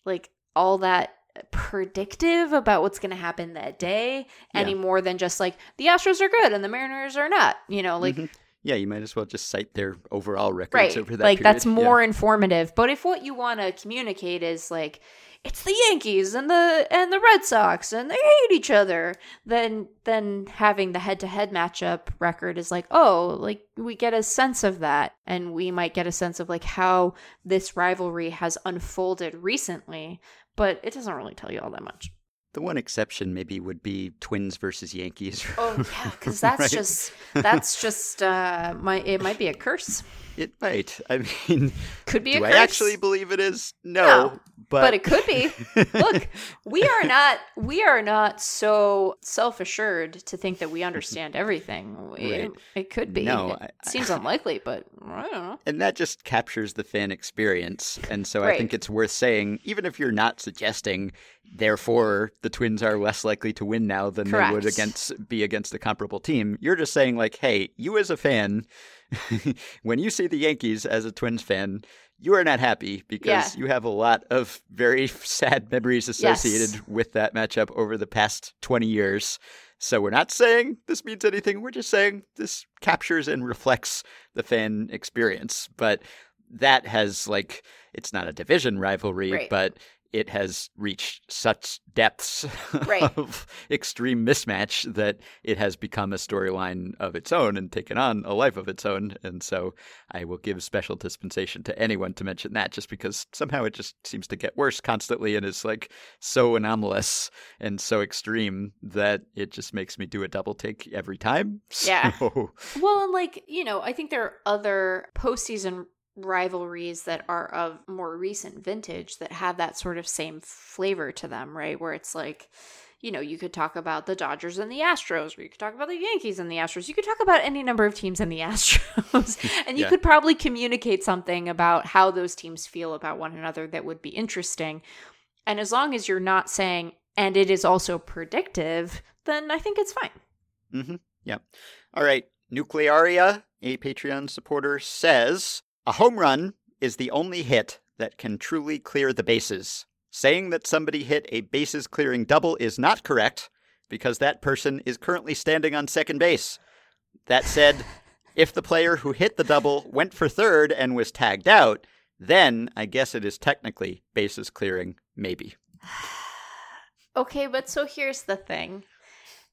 like all that predictive about what's going to happen that day any more than just like the Astros are good and the Mariners are not, you know, like Mhm. yeah, you might as well just cite their overall records right over that like period. that's Yeah. more informative but if what you want to communicate is like it's the yankees and the and the red sox and they hate each other then then having the head-to-head matchup record is like oh like we get a sense of that and we might get a sense of like how this rivalry has unfolded recently but it doesn't really tell you all that much The one exception maybe would be Twins versus Yankees. oh yeah because that's Right? just that's just uh my it might be a curse It might. I mean, could be a do I actually believe it is? No, No, but, but it could be. Look, we are not we are not so self-assured to think that we understand everything. We- Right. It could be. No, it I- seems unlikely, but I don't know. and that just captures the fan experience. And so I think it's worth saying, even if you're not suggesting, therefore the Twins are less likely to win now than they would against be against a comparable team. You're just saying like, hey, you as a fan, when you see the Yankees as a Twins fan. You are not happy because Yeah. you have a lot of very sad memories associated with that matchup over the past 20 years. So we're not saying this means anything. We're just saying this captures and reflects the fan experience. But that has like it's not a division rivalry, Right. but it has reached such depths Right. of extreme mismatch that it has become a storyline of its own and taken on a life of its own. And so I will give special dispensation to anyone to mention that just because somehow it just seems to get worse constantly and is like so anomalous and so extreme that it just makes me do a double take every time. Yeah. So, Well, and like, you know, I think there are other postseason rivalries that are of more recent vintage that have that sort of same flavor to them, right? Where it's like, you know, you could talk about the Dodgers and the Astros, or you could talk about the Yankees and the Astros. You could talk about any number of teams and the Astros. and you Yeah. could probably communicate something about how those teams feel about one another that would be interesting. And as long as you're not saying, and it is also predictive, then I think it's fine. Mm-hmm. Yeah. All right. Nuclearia, a Patreon supporter, says a home run is the only hit that can truly clear the bases. Saying that somebody hit a bases clearing double is not correct because that person is currently standing on second base. That said, if the player who hit the double went for third and was tagged out, then I guess it is technically bases clearing, maybe. Okay, but so here's the thing.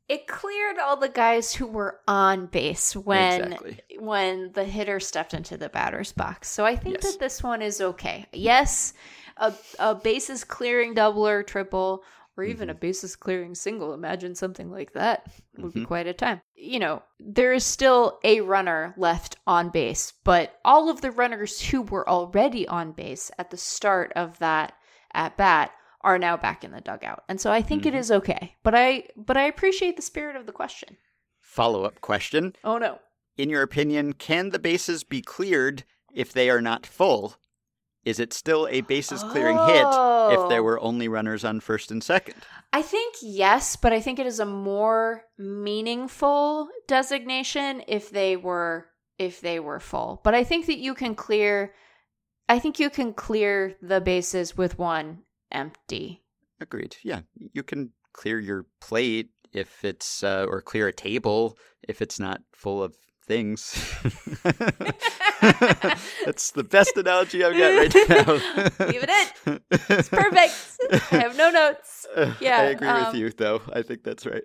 It cleared all the guys who were on base when Exactly. when the hitter stepped into the batter's box. So I think Yes. that this one is okay. Yes, a a bases clearing double or triple or even a bases clearing single. Imagine something like that. Would be Mhm. quite a time. You know, there is still a runner left on base, but all of the runners who were already on base at the start of that at bat are now back in the dugout. And so I think it Mhm. is okay. But I but I appreciate the spirit of the question. Follow up question Oh no. In your opinion, can the bases be cleared if they are not full? Is it still a bases clearing hit if there Oh. were only runners on first and second? I think yes, but I think it is a more meaningful designation if they were if they were full. But I think that you can clear I think you can clear the bases with one empty. Agreed. Yeah, you can clear your plate if it's uh, or clear a table if it's not full of things. That's the best analogy I've got right now. Leave it in. It's perfect. I have no notes. Yeah, I agree um, with you though. I think that's right.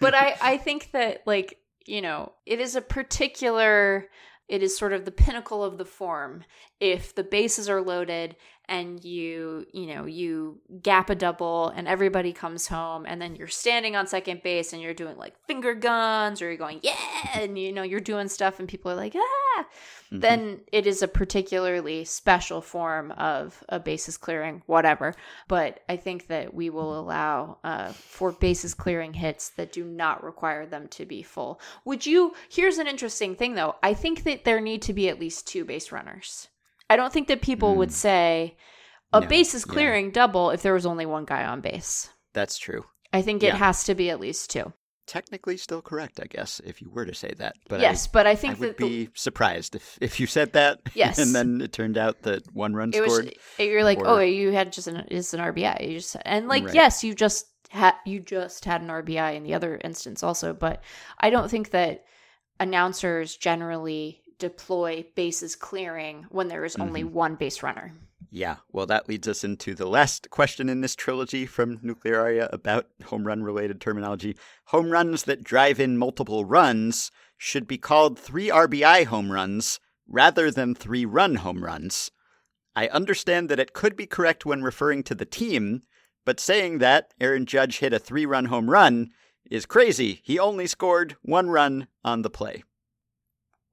but I I think that like you know it is a particular it is sort of the pinnacle of the form if the bases are loaded and you you know you gap a double and everybody comes home and then you're standing on second base and you're doing like finger guns or you're going yeah and you know you're doing stuff and people are like ah Mhm. then it is a particularly special form of a bases clearing, whatever. But I think that we will allow uh, for bases clearing hits that do not require them to be full. Would you? Here's an interesting thing, though. I think that there need to be at least two base runners. I don't think that people would Mm. say a No, bases yeah. clearing double if there was only one guy on base. That's true. I think it has to be at least two. Technically, still correct, I guess, if you were to say that. But I- yes, but I think I would that the, be surprised if, if you said that. Yes. And then it turned out that one run it was scored. you're like or- oh you had just an it's an RBI you just and like Right. yes you just had you just had an RBI in the other instance also but I don't think that announcers generally deploy bases clearing when there is only Mm-hmm. one base runner Yeah. Well, that leads us into the last question in this trilogy from Nuclearia about home run related terminology. Home runs that drive in multiple runs should be called three RBI home runs rather than three run home runs. I understand that it could be correct when referring to the team, but saying that Aaron Judge hit a three run home run is crazy. He only scored one run on the play.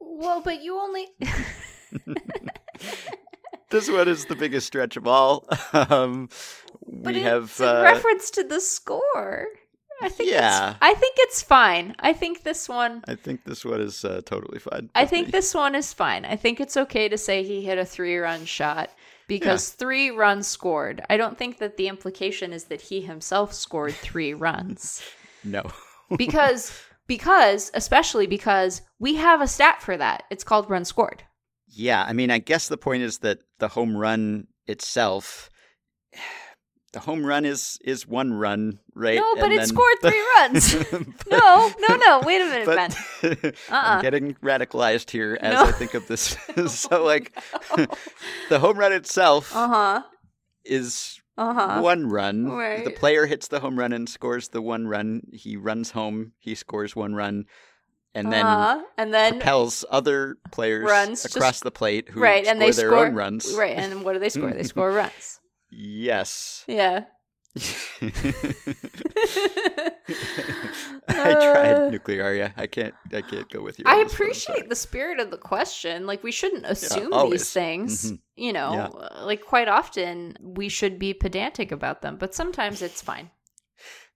Well but you only This one is the biggest stretch of all. Um, but we have uh, reference to the score I think Yeah. I think it's fine I think this one I think this one is uh, totally fine. I think me. this one is fine. I think it's okay to say he hit a three run shot because three runs scored. I don't think that the implication is that he himself scored three runs. no. Because because especially because we have a stat for that. It's called run scored. yeah, I mean, I guess the point is that the home run itself, the home run is is one run, right? No, but And it scored three runs. No, no, no. Wait a minute, Ben. Uh-uh. I'm getting radicalized here as No. I think of this. so, like, the home run itself Uh huh. is Uh-huh. one run. The player hits the home run and scores the one run. He runs home. He scores one run, and then uh-huh. and then propels other players Runs just- across the plate who right, score and they their score own runs. Right, and what do they score? they score runs. Yes. Yeah. I tried nuclear. Yeah, I can't. I can't go with you. I on this one, I'm appreciate the spirit of the question. Like we shouldn't assume always. these things. Mhm. You know, Yeah. Uh, like quite often we should be pedantic about them, but sometimes it's fine.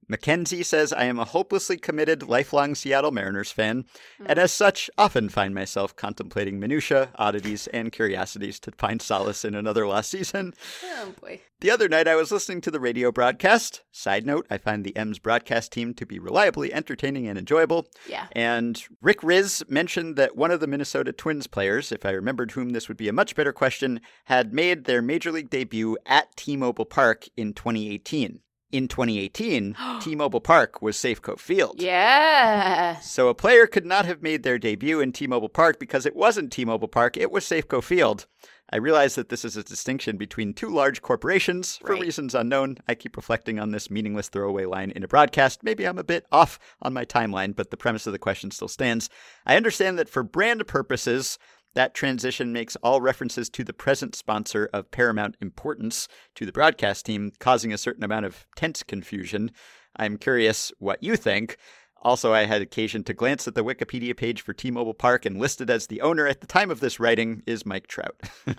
Mackenzie says, I am a hopelessly committed, lifelong Seattle Mariners fan, Hmm. and as such, often find myself contemplating minutiae, oddities, and curiosities to find solace in another lost season. Oh boy. The other night, I was listening to the radio broadcast. Side note, I find the M's broadcast team to be reliably entertaining and enjoyable. Yeah. And Rick Rizzs mentioned that one of the Minnesota Twins players, if I remembered whom this would be a much better question, had made their major league debut at T Mobile Park in 2018. In 2018, T Mobile Park was Safeco Field. Yeah. So a player could not have made their debut in T-Mobile Park because it wasn't T-Mobile Park, it was Safeco Field. I realize that this is a distinction between two large corporations. For Right. reasons unknown, I keep reflecting on this meaningless throwaway line in a broadcast. Maybe I'm a bit off on my timeline, but the premise of the question still stands. I understand that for brand purposes, that transition makes all references to the present sponsor of paramount importance to the broadcast team, causing a certain amount of tense confusion. I'm curious what you think. Also, I had occasion to glance at the Wikipedia page for T Mobile Park, and listed as the owner at the time of this writing is Mike Trout.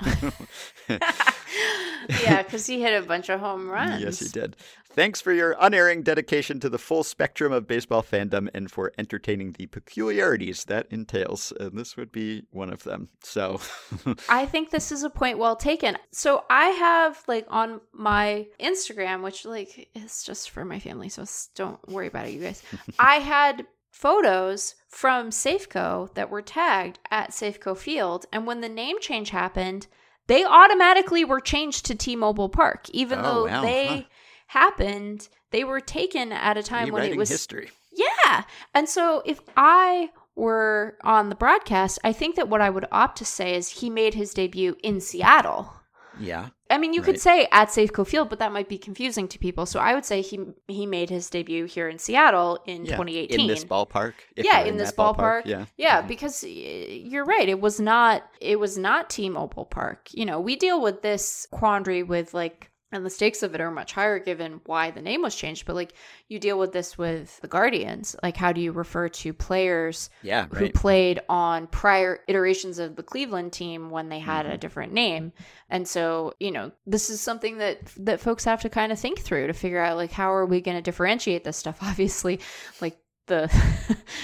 yeah, because he hit a bunch of home runs. yes, he did. Thanks for your unerring dedication to the full spectrum of baseball fandom and for entertaining the peculiarities that entails. And this would be one of them. So, I think this is a point well taken. So I have like on my Instagram, which like is just for my family, so don't worry about it, you guys. I had photos from Safeco that were tagged at Safeco Field, and when the name change happened, they automatically were changed to T-Mobile Park, even Oh, though wow, they huh. happened. They were taken at a time when it was history. yeah. And so if I were on the broadcast, I think that what I would opt to say is he made his debut in Seattle. Yeah. I mean, you could say at Safeco Field, but that might be confusing to people. So I would say he he made his debut here in Seattle in yeah. 2018. In this ballpark. yeah, you're in, this that ballpark. Yeah. yeah, Mhm. because you're right. It was not. It was not T-Mobile Park. You know, we deal with this quandary with like, and the stakes of it are much higher given why the name was changed. But like, you deal with this with the Guardians. Like, how do you refer to players Yeah, who played on prior iterations of the Cleveland team when they had Mm-hmm. a different name. And so, you know, this is something that that folks have to kind of think through to figure out like how are we going to differentiate this stuff? Obviously, like the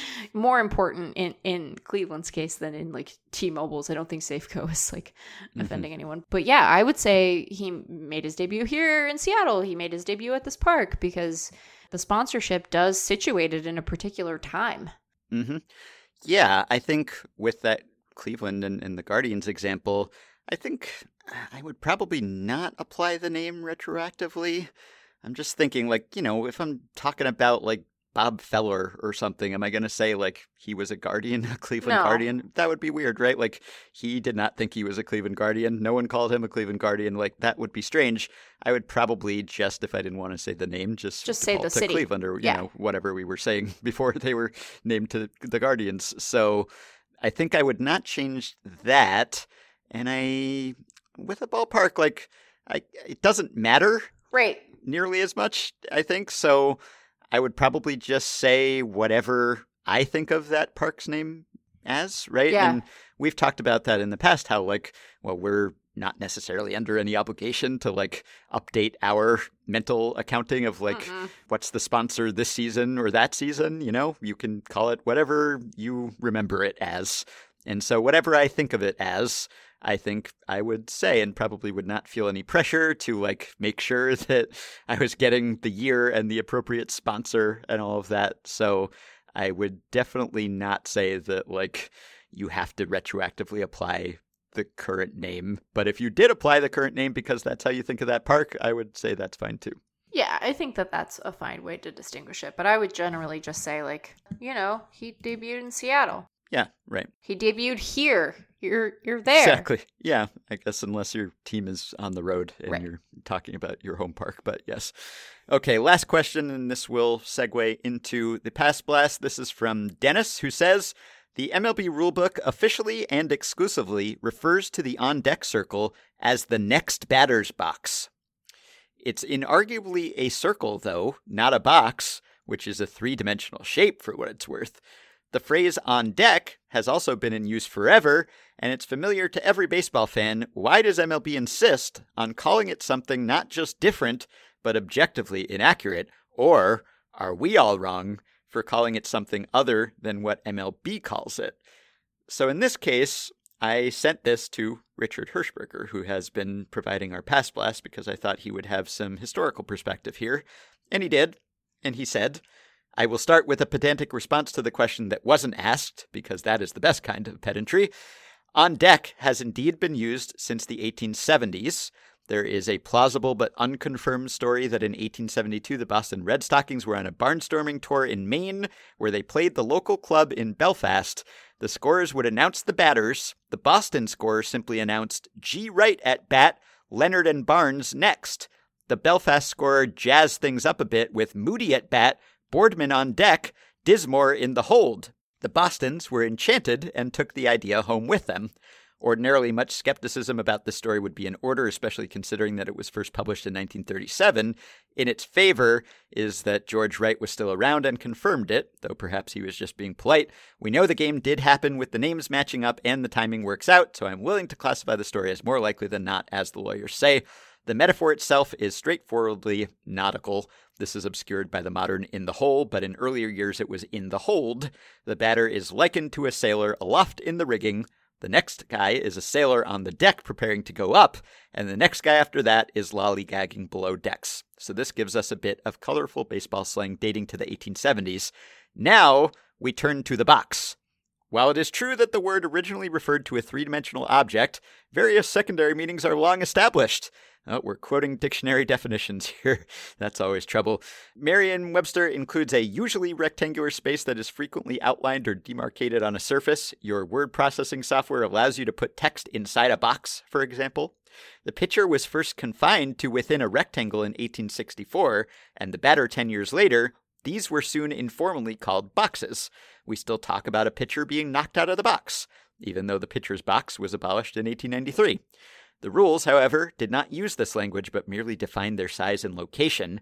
more important in in Cleveland's case than in like T-Mobile's. I don't think Safeco is like Mm-hmm. offending anyone. But yeah, I would say he made his debut here in Seattle. He made his debut at this park because the sponsorship does situate it in a particular time. hmm Yeah, I think with that Cleveland and, and the Guardians example, I think I would probably not apply the name retroactively. I'm just thinking, like, you know, if I'm talking about like Bob Feller or something, am I going to say like he was a Guardian, a Cleveland No. Guardian? That would be weird, right? Like he did not think he was a Cleveland Guardian. No one called him a Cleveland Guardian. Like that would be strange. I would probably just, if I didn't want to say the name, just Just say the city. Cleveland or you Yeah. know whatever we were saying before they were named to the Guardians. So I think I would not change that. And I, with a ballpark, like I, it doesn't matter Right. nearly as much. I think so. I would probably just say whatever I think of that park's name as, right? Yeah. And we've talked about that in the past. How like, well, we're not necessarily under any obligation to like update our mental accounting of like Mm-mm. what's the sponsor this season or that season. You know, you can call it whatever you remember it as. And so, whatever I think of it as, I think I would say, and probably would not feel any pressure to like make sure that I was getting the year and the appropriate sponsor and all of that. So, I would definitely not say that like you have to retroactively apply the current name. But if you did apply the current name because that's how you think of that park, I would say that's fine too. Yeah, I think that that's a fine way to distinguish it. But I would generally just say, like, you know, he debuted in Seattle. Yeah, right. He debuted here you're you're there. Exactly. Yeah, I guess unless your team is on the road and Right. you're talking about your home park, but yes. Okay, last question, and this will segue into the past blast. This is from Dennis, who says the MLB rulebook officially and exclusively refers to the on deck circle as the next batter's box. It's inarguably a circle, though, not a box, which is a three dimensional shape for what it's worth. The phrase on deck has also been in use forever, and it's familiar to every baseball fan. Why does MLB insist on calling it something not just different, but objectively inaccurate? Or are we all wrong for calling it something other than what MLB calls it? So in this case, I sent this to Richard Hershberger, who has been providing our past blast because I thought he would have some historical perspective here. And he did. And he said, I will start with a pedantic response to the question that wasn't asked, because that is the best kind of pedantry. On deck has indeed been used since the 1870s. There is a plausible but unconfirmed story that in 1872 the Boston Red Stockings were on a barnstorming tour in Maine where they played the local club in Belfast. The scorers would announce the batters. The Boston scorer simply announced G. Wright at bat, Leonard and Barnes next. The Belfast scorer jazzed things up a bit with Moody at bat, Boardman on deck, Dismore in the hold. The Bostons were enchanted and took the idea home with them. Ordinarily, much skepticism about this story would be in order, especially considering that it was first published in 1937. In its favor is that George Wright was still around and confirmed it, though perhaps he was just being polite. We know the game did happen with the names matching up and the timing works out, so I'm willing to classify the story as more likely than not, as the lawyers say. The metaphor itself is straightforwardly nautical. This is obscured by the modern in the hole, but in earlier years it was in the hold. The batter is likened to a sailor aloft in the rigging. The next guy is a sailor on the deck preparing to go up, and the next guy after that is lollygagging below decks. So this gives us a bit of colorful baseball slang dating to the 1870s. Now we turn to the box. While it is true that the word originally referred to a three dimensional object, various secondary meanings are long established. Oh, we're quoting dictionary definitions here. That's always trouble. Merriam Webster includes a usually rectangular space that is frequently outlined or demarcated on a surface. Your word processing software allows you to put text inside a box, for example. The pitcher was first confined to within a rectangle in 1864, and the batter 10 years later. These were soon informally called boxes. We still talk about a pitcher being knocked out of the box, even though the pitcher's box was abolished in 1893. The rules, however, did not use this language but merely defined their size and location.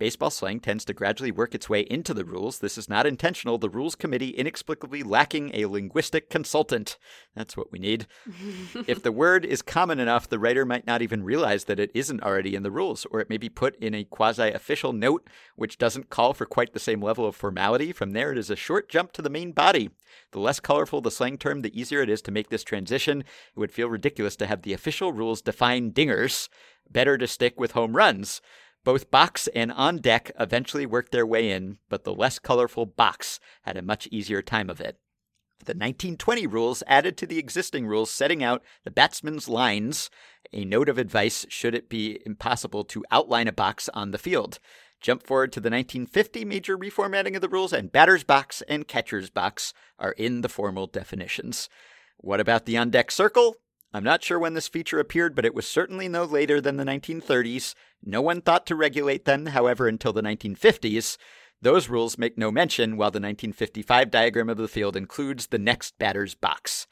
Baseball slang tends to gradually work its way into the rules. This is not intentional, the Rules Committee inexplicably lacking a linguistic consultant. That's what we need. if the word is common enough, the writer might not even realize that it isn't already in the rules, or it may be put in a quasi official note which doesn't call for quite the same level of formality. From there, it is a short jump to the main body. The less colorful the slang term, the easier it is to make this transition. It would feel ridiculous to have the official rules define dingers. Better to stick with home runs. Both box and on deck eventually worked their way in, but the less colorful box had a much easier time of it. The 1920 rules added to the existing rules setting out the batsman's lines, a note of advice should it be impossible to outline a box on the field. Jump forward to the 1950 major reformatting of the rules, and batter's box and catcher's box are in the formal definitions. What about the on deck circle? I'm not sure when this feature appeared, but it was certainly no later than the 1930s. No one thought to regulate them, however, until the 1950s. Those rules make no mention, while the 1955 diagram of the field includes the next batter's box.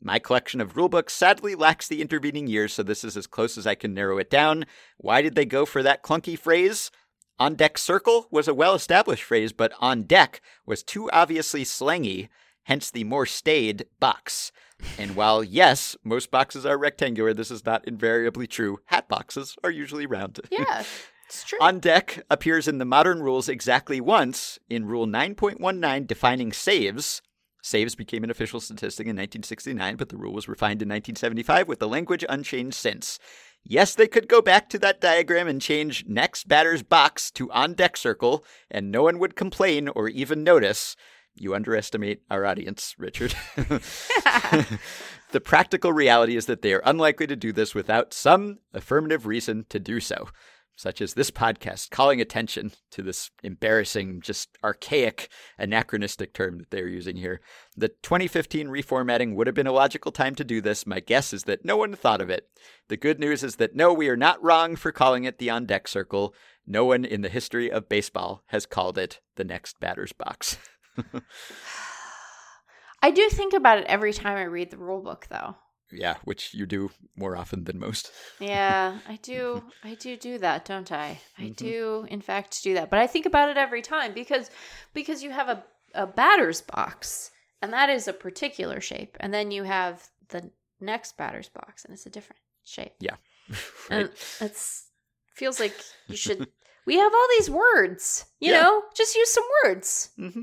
My collection of rulebooks sadly lacks the intervening years, so this is as close as I can narrow it down. Why did they go for that clunky phrase? On deck circle was a well established phrase, but on deck was too obviously slangy, hence the more staid box. And while, yes, most boxes are rectangular, this is not invariably true. Hat boxes are usually round. Yeah, it's true. On deck appears in the modern rules exactly once in Rule 9.19 defining saves. Saves became an official statistic in 1969, but the rule was refined in 1975 with the language unchanged since. Yes, they could go back to that diagram and change next batter's box to on deck circle, and no one would complain or even notice. You underestimate our audience, Richard. the practical reality is that they are unlikely to do this without some affirmative reason to do so. such as this podcast calling attention to this embarrassing, just archaic, anachronistic term that they're using here. The 2015 reformatting would have been a logical time to do this. My guess is that no one thought of it. The good news is that no, we are not wrong for calling it the on deck circle. No one in the history of baseball has called it the next batter's box. I do think about it every time I read the rule book, though. yeah, which you do more often than most. Yeah, I do. I do do that, don't I? I Mhm. do, in fact, do that. But I think about it every time because because you have a a batter's box, and that is a particular shape, and then you have the next batter's box, and it's a different shape. Yeah. And it's feels like you should. we have all these words, you Yeah. know. Just use some words. hmm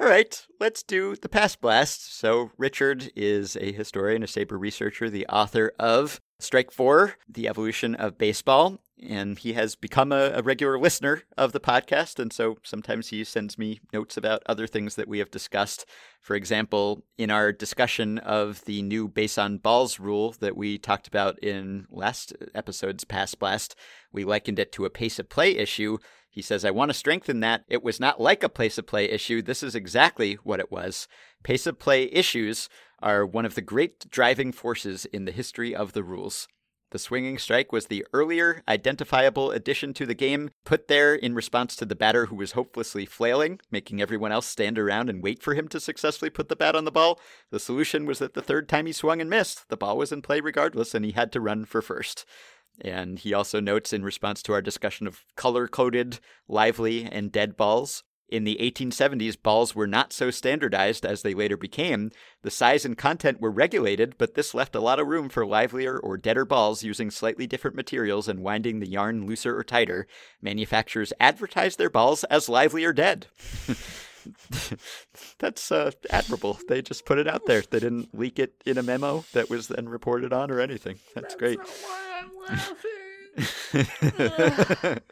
All right, let's do the past blast. So, Richard is a historian, a SABR researcher, the author of Strike Four: The Evolution of Baseball, and he has become a, a regular listener of the podcast. And so, sometimes he sends me notes about other things that we have discussed. For example, in our discussion of the new base on balls rule that we talked about in last episode's past blast, we likened it to a pace of play issue. He says, I want to strengthen that. It was not like a pace of play issue. This is exactly what it was. Pace of play issues are one of the great driving forces in the history of the rules. The swinging strike was the earlier identifiable addition to the game, put there in response to the batter who was hopelessly flailing, making everyone else stand around and wait for him to successfully put the bat on the ball. The solution was that the third time he swung and missed, the ball was in play regardless, and he had to run for first. And he also notes in response to our discussion of color coded, lively, and dead balls. In the 1870s, balls were not so standardized as they later became. The size and content were regulated, but this left a lot of room for livelier or deader balls using slightly different materials and winding the yarn looser or tighter. Manufacturers advertised their balls as lively or dead. That's uh, admirable. They just put it out there. They didn't leak it in a memo that was then reported on or anything. That's, great.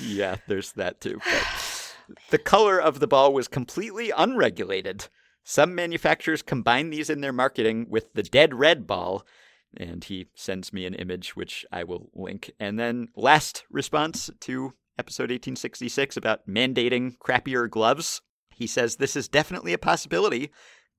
yeah, there's that too. The color of the ball was completely unregulated. Some manufacturers combine these in their marketing with the dead red ball, and he sends me an image which I will link. And then last response to episode 1866 about mandating crappier gloves. He says this is definitely a possibility.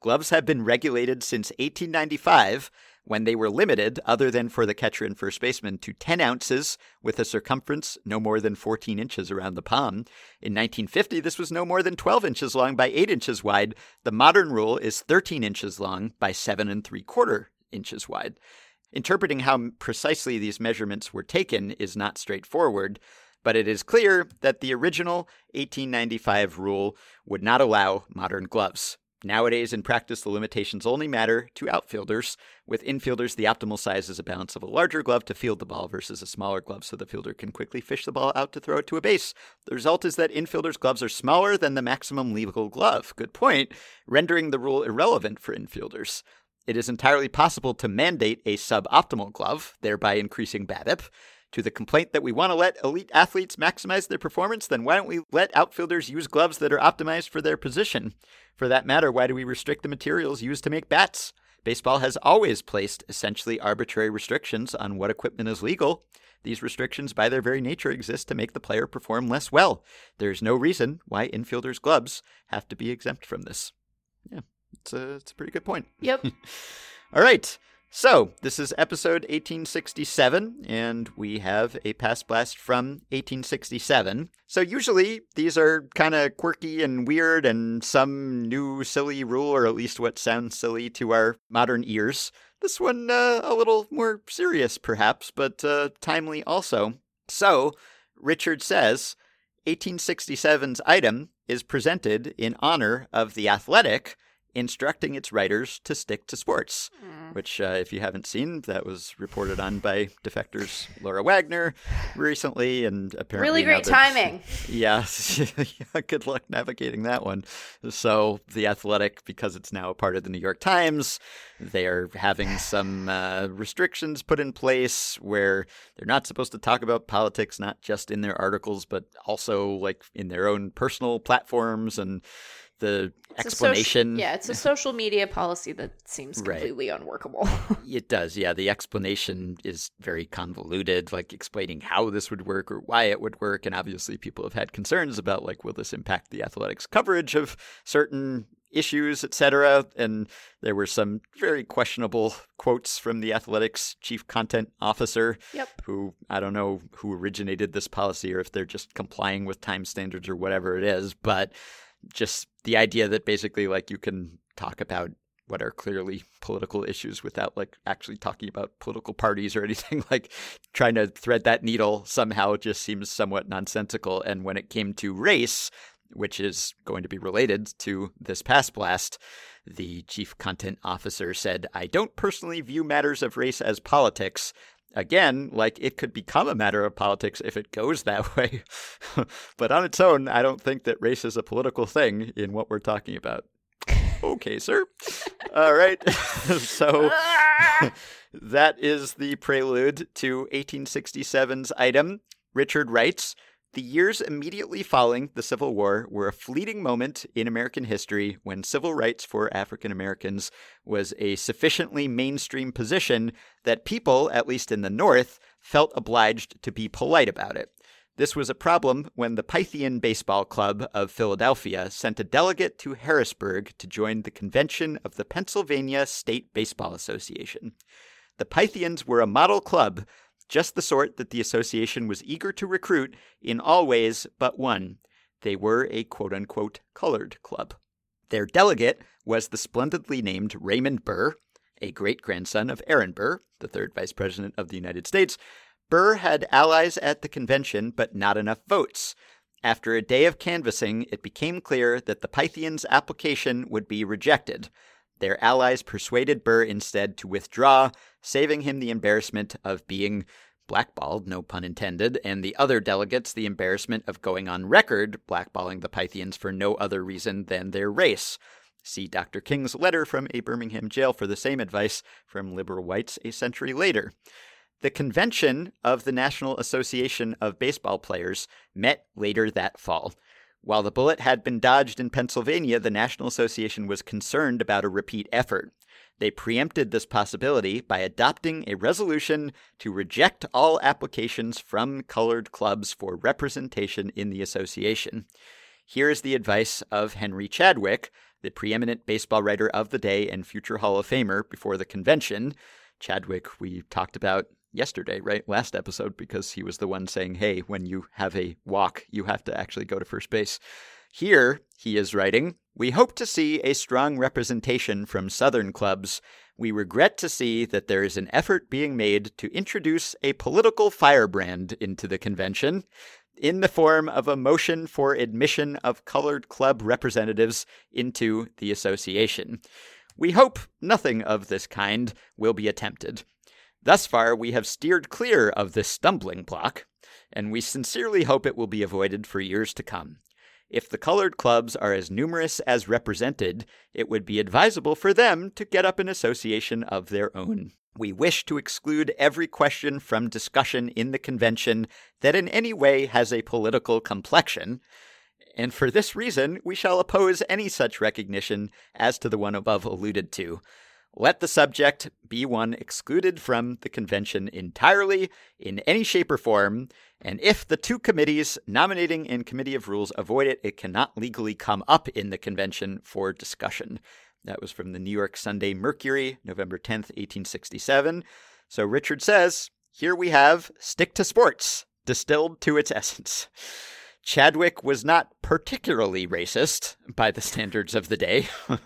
Gloves have been regulated since 1895 when they were limited, other than for the catcher and first baseman, to 10 ounces with a circumference no more than 14 inches around the palm. In 1950, this was no more than 12 inches long by 8 inches wide. The modern rule is 13 inches long by 7 and 3 quarter inches wide. Interpreting how precisely these measurements were taken is not straightforward, but it is clear that the original 1895 rule would not allow modern gloves. Nowadays, in practice, the limitations only matter to outfielders. With infielders, the optimal size is a balance of a larger glove to field the ball versus a smaller glove so the fielder can quickly fish the ball out to throw it to a base. The result is that infielders' gloves are smaller than the maximum legal glove. Good point, rendering the rule irrelevant for infielders. It is entirely possible to mandate a suboptimal glove, thereby increasing BABIP. To the complaint that we want to let elite athletes maximize their performance, then why don't we let outfielders use gloves that are optimized for their position? For that matter, why do we restrict the materials used to make bats? Baseball has always placed essentially arbitrary restrictions on what equipment is legal. These restrictions, by their very nature, exist to make the player perform less well. There's no reason why infielders' gloves have to be exempt from this. Yeah, it's a, it's a pretty good point. Yep. All right. So, this is episode 1867, and we have a past blast from 1867. So, usually these are kind of quirky and weird, and some new silly rule, or at least what sounds silly to our modern ears. This one, uh, a little more serious, perhaps, but uh, timely also. So, Richard says 1867's item is presented in honor of The Athletic instructing its writers to stick to sports, which, uh, if you haven't seen, that was reported on by Defector's Laura Wagner recently, and apparently Really great timing. Yes, yeah, good luck navigating that one. So, The Athletic, because it's now a part of the New York Times, they are having some uh, restrictions put in place where they're not supposed to talk about politics, not just in their articles, but also like in their own personal platforms and the It's explanation. yeah, it's a social media policy that seems Right. completely unworkable. it does, yeah. The explanation is very convoluted, like explaining how this would work or why it would work. And obviously, people have had concerns about, like, will this impact the Athletic's coverage of certain issues, etc. And there were some very questionable quotes from the Athletic's chief content officer, yep. who I don't know who originated this policy or if they're just complying with time standards or whatever it is, but just the idea that basically like you can talk about what are clearly political issues without like actually talking about political parties or anything like trying to thread that needle somehow just seems somewhat nonsensical. And when it came to race which is going to be related to this past blast the chief content officer said i don't personally view matters of race as politics again, like it could become a matter of politics if it goes that way. but on its own, I don't think that race is a political thing in what we're talking about. Okay, sir. All right. so that is the prelude to 1867's item. Richard writes the years immediately following the Civil War were a fleeting moment in American history when civil rights for African Americans was a sufficiently mainstream position that people, at least in the North, felt obliged to be polite about it. This was a problem when the Pythian Baseball Club of Philadelphia sent a delegate to Harrisburg to join the convention of the Pennsylvania State Baseball Association. The Pythians were a model club just the sort that the association was eager to recruit in all ways but one. They were a quote unquote colored club. Their delegate was the splendidly named Raymond Burr, a great grandson of Aaron Burr, the third vice president of the United States. Burr had allies at the convention, but not enough votes. After a day of canvassing, it became clear that the Pythians' application would be rejected. Their allies persuaded Burr instead to withdraw, saving him the embarrassment of being blackballed, no pun intended, and the other delegates the embarrassment of going on record blackballing the Pythians for no other reason than their race. See Dr. King's letter from a Birmingham jail for the same advice from liberal whites a century later. The convention of the National Association of Baseball Players met later that fall. While the bullet had been dodged in Pennsylvania, the National Association was concerned about a repeat effort. They preempted this possibility by adopting a resolution to reject all applications from colored clubs for representation in the association. Here is the advice of Henry Chadwick, the preeminent baseball writer of the day and future Hall of Famer before the convention. Chadwick, we talked about yesterday, right? Last episode, because he was the one saying, hey, when you have a walk, you have to actually go to first base. Here, he is writing, we hope to see a strong representation from Southern clubs. We regret to see that there is an effort being made to introduce a political firebrand into the convention in the form of a motion for admission of colored club representatives into the association. We hope nothing of this kind will be attempted. Thus far, we have steered clear of this stumbling block, and we sincerely hope it will be avoided for years to come. If the colored clubs are as numerous as represented, it would be advisable for them to get up an association of their own. We wish to exclude every question from discussion in the convention that in any way has a political complexion, and for this reason we shall oppose any such recognition as to the one above alluded to. Let the subject be one excluded from the convention entirely in any shape or form, and if the two committees, nominating and committee of rules, avoid it, it cannot legally come up in the convention for discussion. That was from the New York Sunday Mercury, November 10th, 1867. So Richard says, here we have stick to sports, distilled to its essence. Chadwick was not particularly racist by the standards of the day.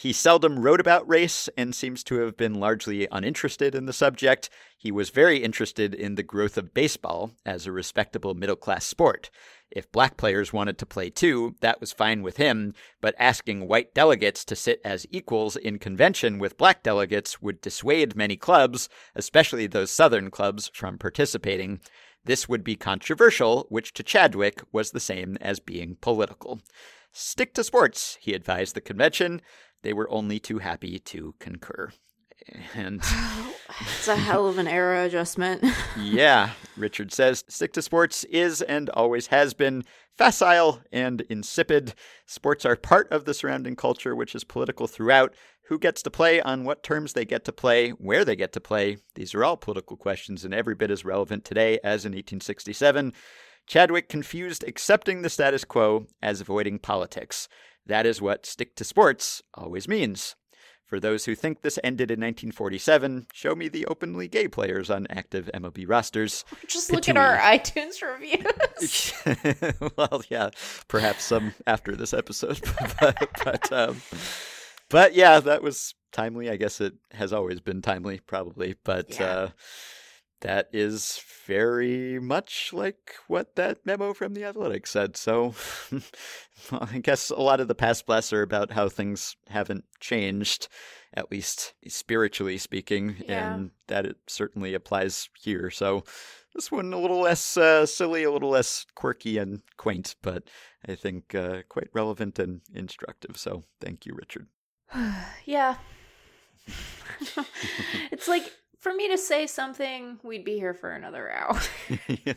He seldom wrote about race and seems to have been largely uninterested in the subject. He was very interested in the growth of baseball as a respectable middle class sport. If black players wanted to play too, that was fine with him, but asking white delegates to sit as equals in convention with black delegates would dissuade many clubs, especially those southern clubs, from participating. This would be controversial, which to Chadwick was the same as being political. Stick to sports, he advised the convention. They were only too happy to concur. And It's a hell of an era adjustment. yeah, Richard says stick to sports is and always has been facile and insipid. Sports are part of the surrounding culture, which is political throughout. Who gets to play, on what terms they get to play, where they get to play. These are all political questions and every bit as relevant today as in 1867. Chadwick confused accepting the status quo as avoiding politics. That is what stick to sports always means. For those who think this ended in 1947, show me the openly gay players on active MLB rosters. Just look at our iTunes reviews. well, yeah, perhaps some after this episode, but but, um, but yeah, that was timely. I guess it has always been timely, probably, but Yeah. uh, that is very much like what that memo from the Athletic said. So I guess a lot of the past blasts are about how things haven't changed, at least spiritually speaking, Yeah. and that it certainly applies here. So this one a little less uh, silly, a little less quirky and quaint, but I think uh, quite relevant and instructive. So thank you, Richard. yeah. it's like for me to say something, we'd be here for another hour. Yeah.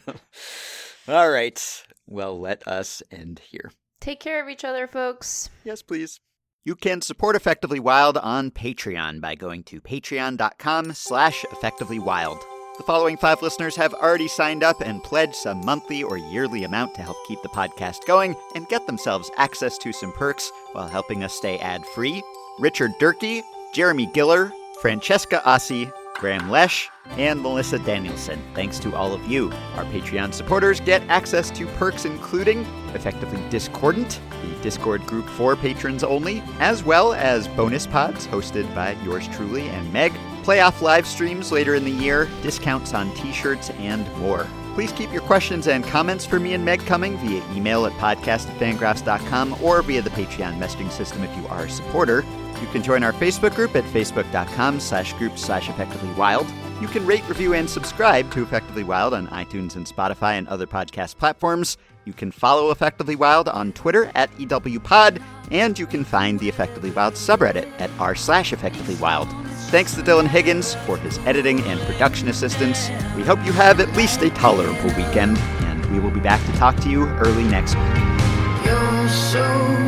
All right. Well, let us end here. Take care of each other, folks. Yes, please. You can support Effectively Wild on Patreon by going to patreon.com slash effectivelywild. The following five listeners have already signed up and pledged some monthly or yearly amount to help keep the podcast going and get themselves access to some perks while helping us stay ad-free. Richard Durkee, Jeremy Giller, Francesca Ossi, Graham Lesh, and Melissa Danielson. Thanks to all of you. Our Patreon supporters get access to perks including effectively Discordant, the Discord group for patrons only, as well as bonus pods hosted by yours truly and Meg, playoff live streams later in the year, discounts on t-shirts, and more. Please keep your questions and comments for me and Meg coming via email at podcast@fangraphs.com or via the Patreon messaging system if you are a supporter. You can join our Facebook group at facebook.com slash group slash effectively wild. You can rate, review, and subscribe to Effectively Wild on iTunes and Spotify and other podcast platforms. You can follow Effectively Wild on Twitter at EWPod, and you can find the Effectively Wild subreddit at r slash Effectively Wild. Thanks to Dylan Higgins for his editing and production assistance. We hope you have at least a tolerable weekend, and we will be back to talk to you early next week. You're so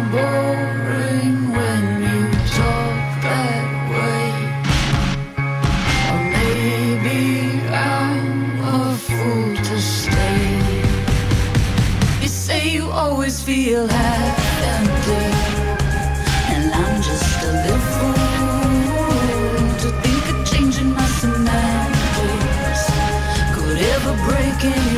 boring to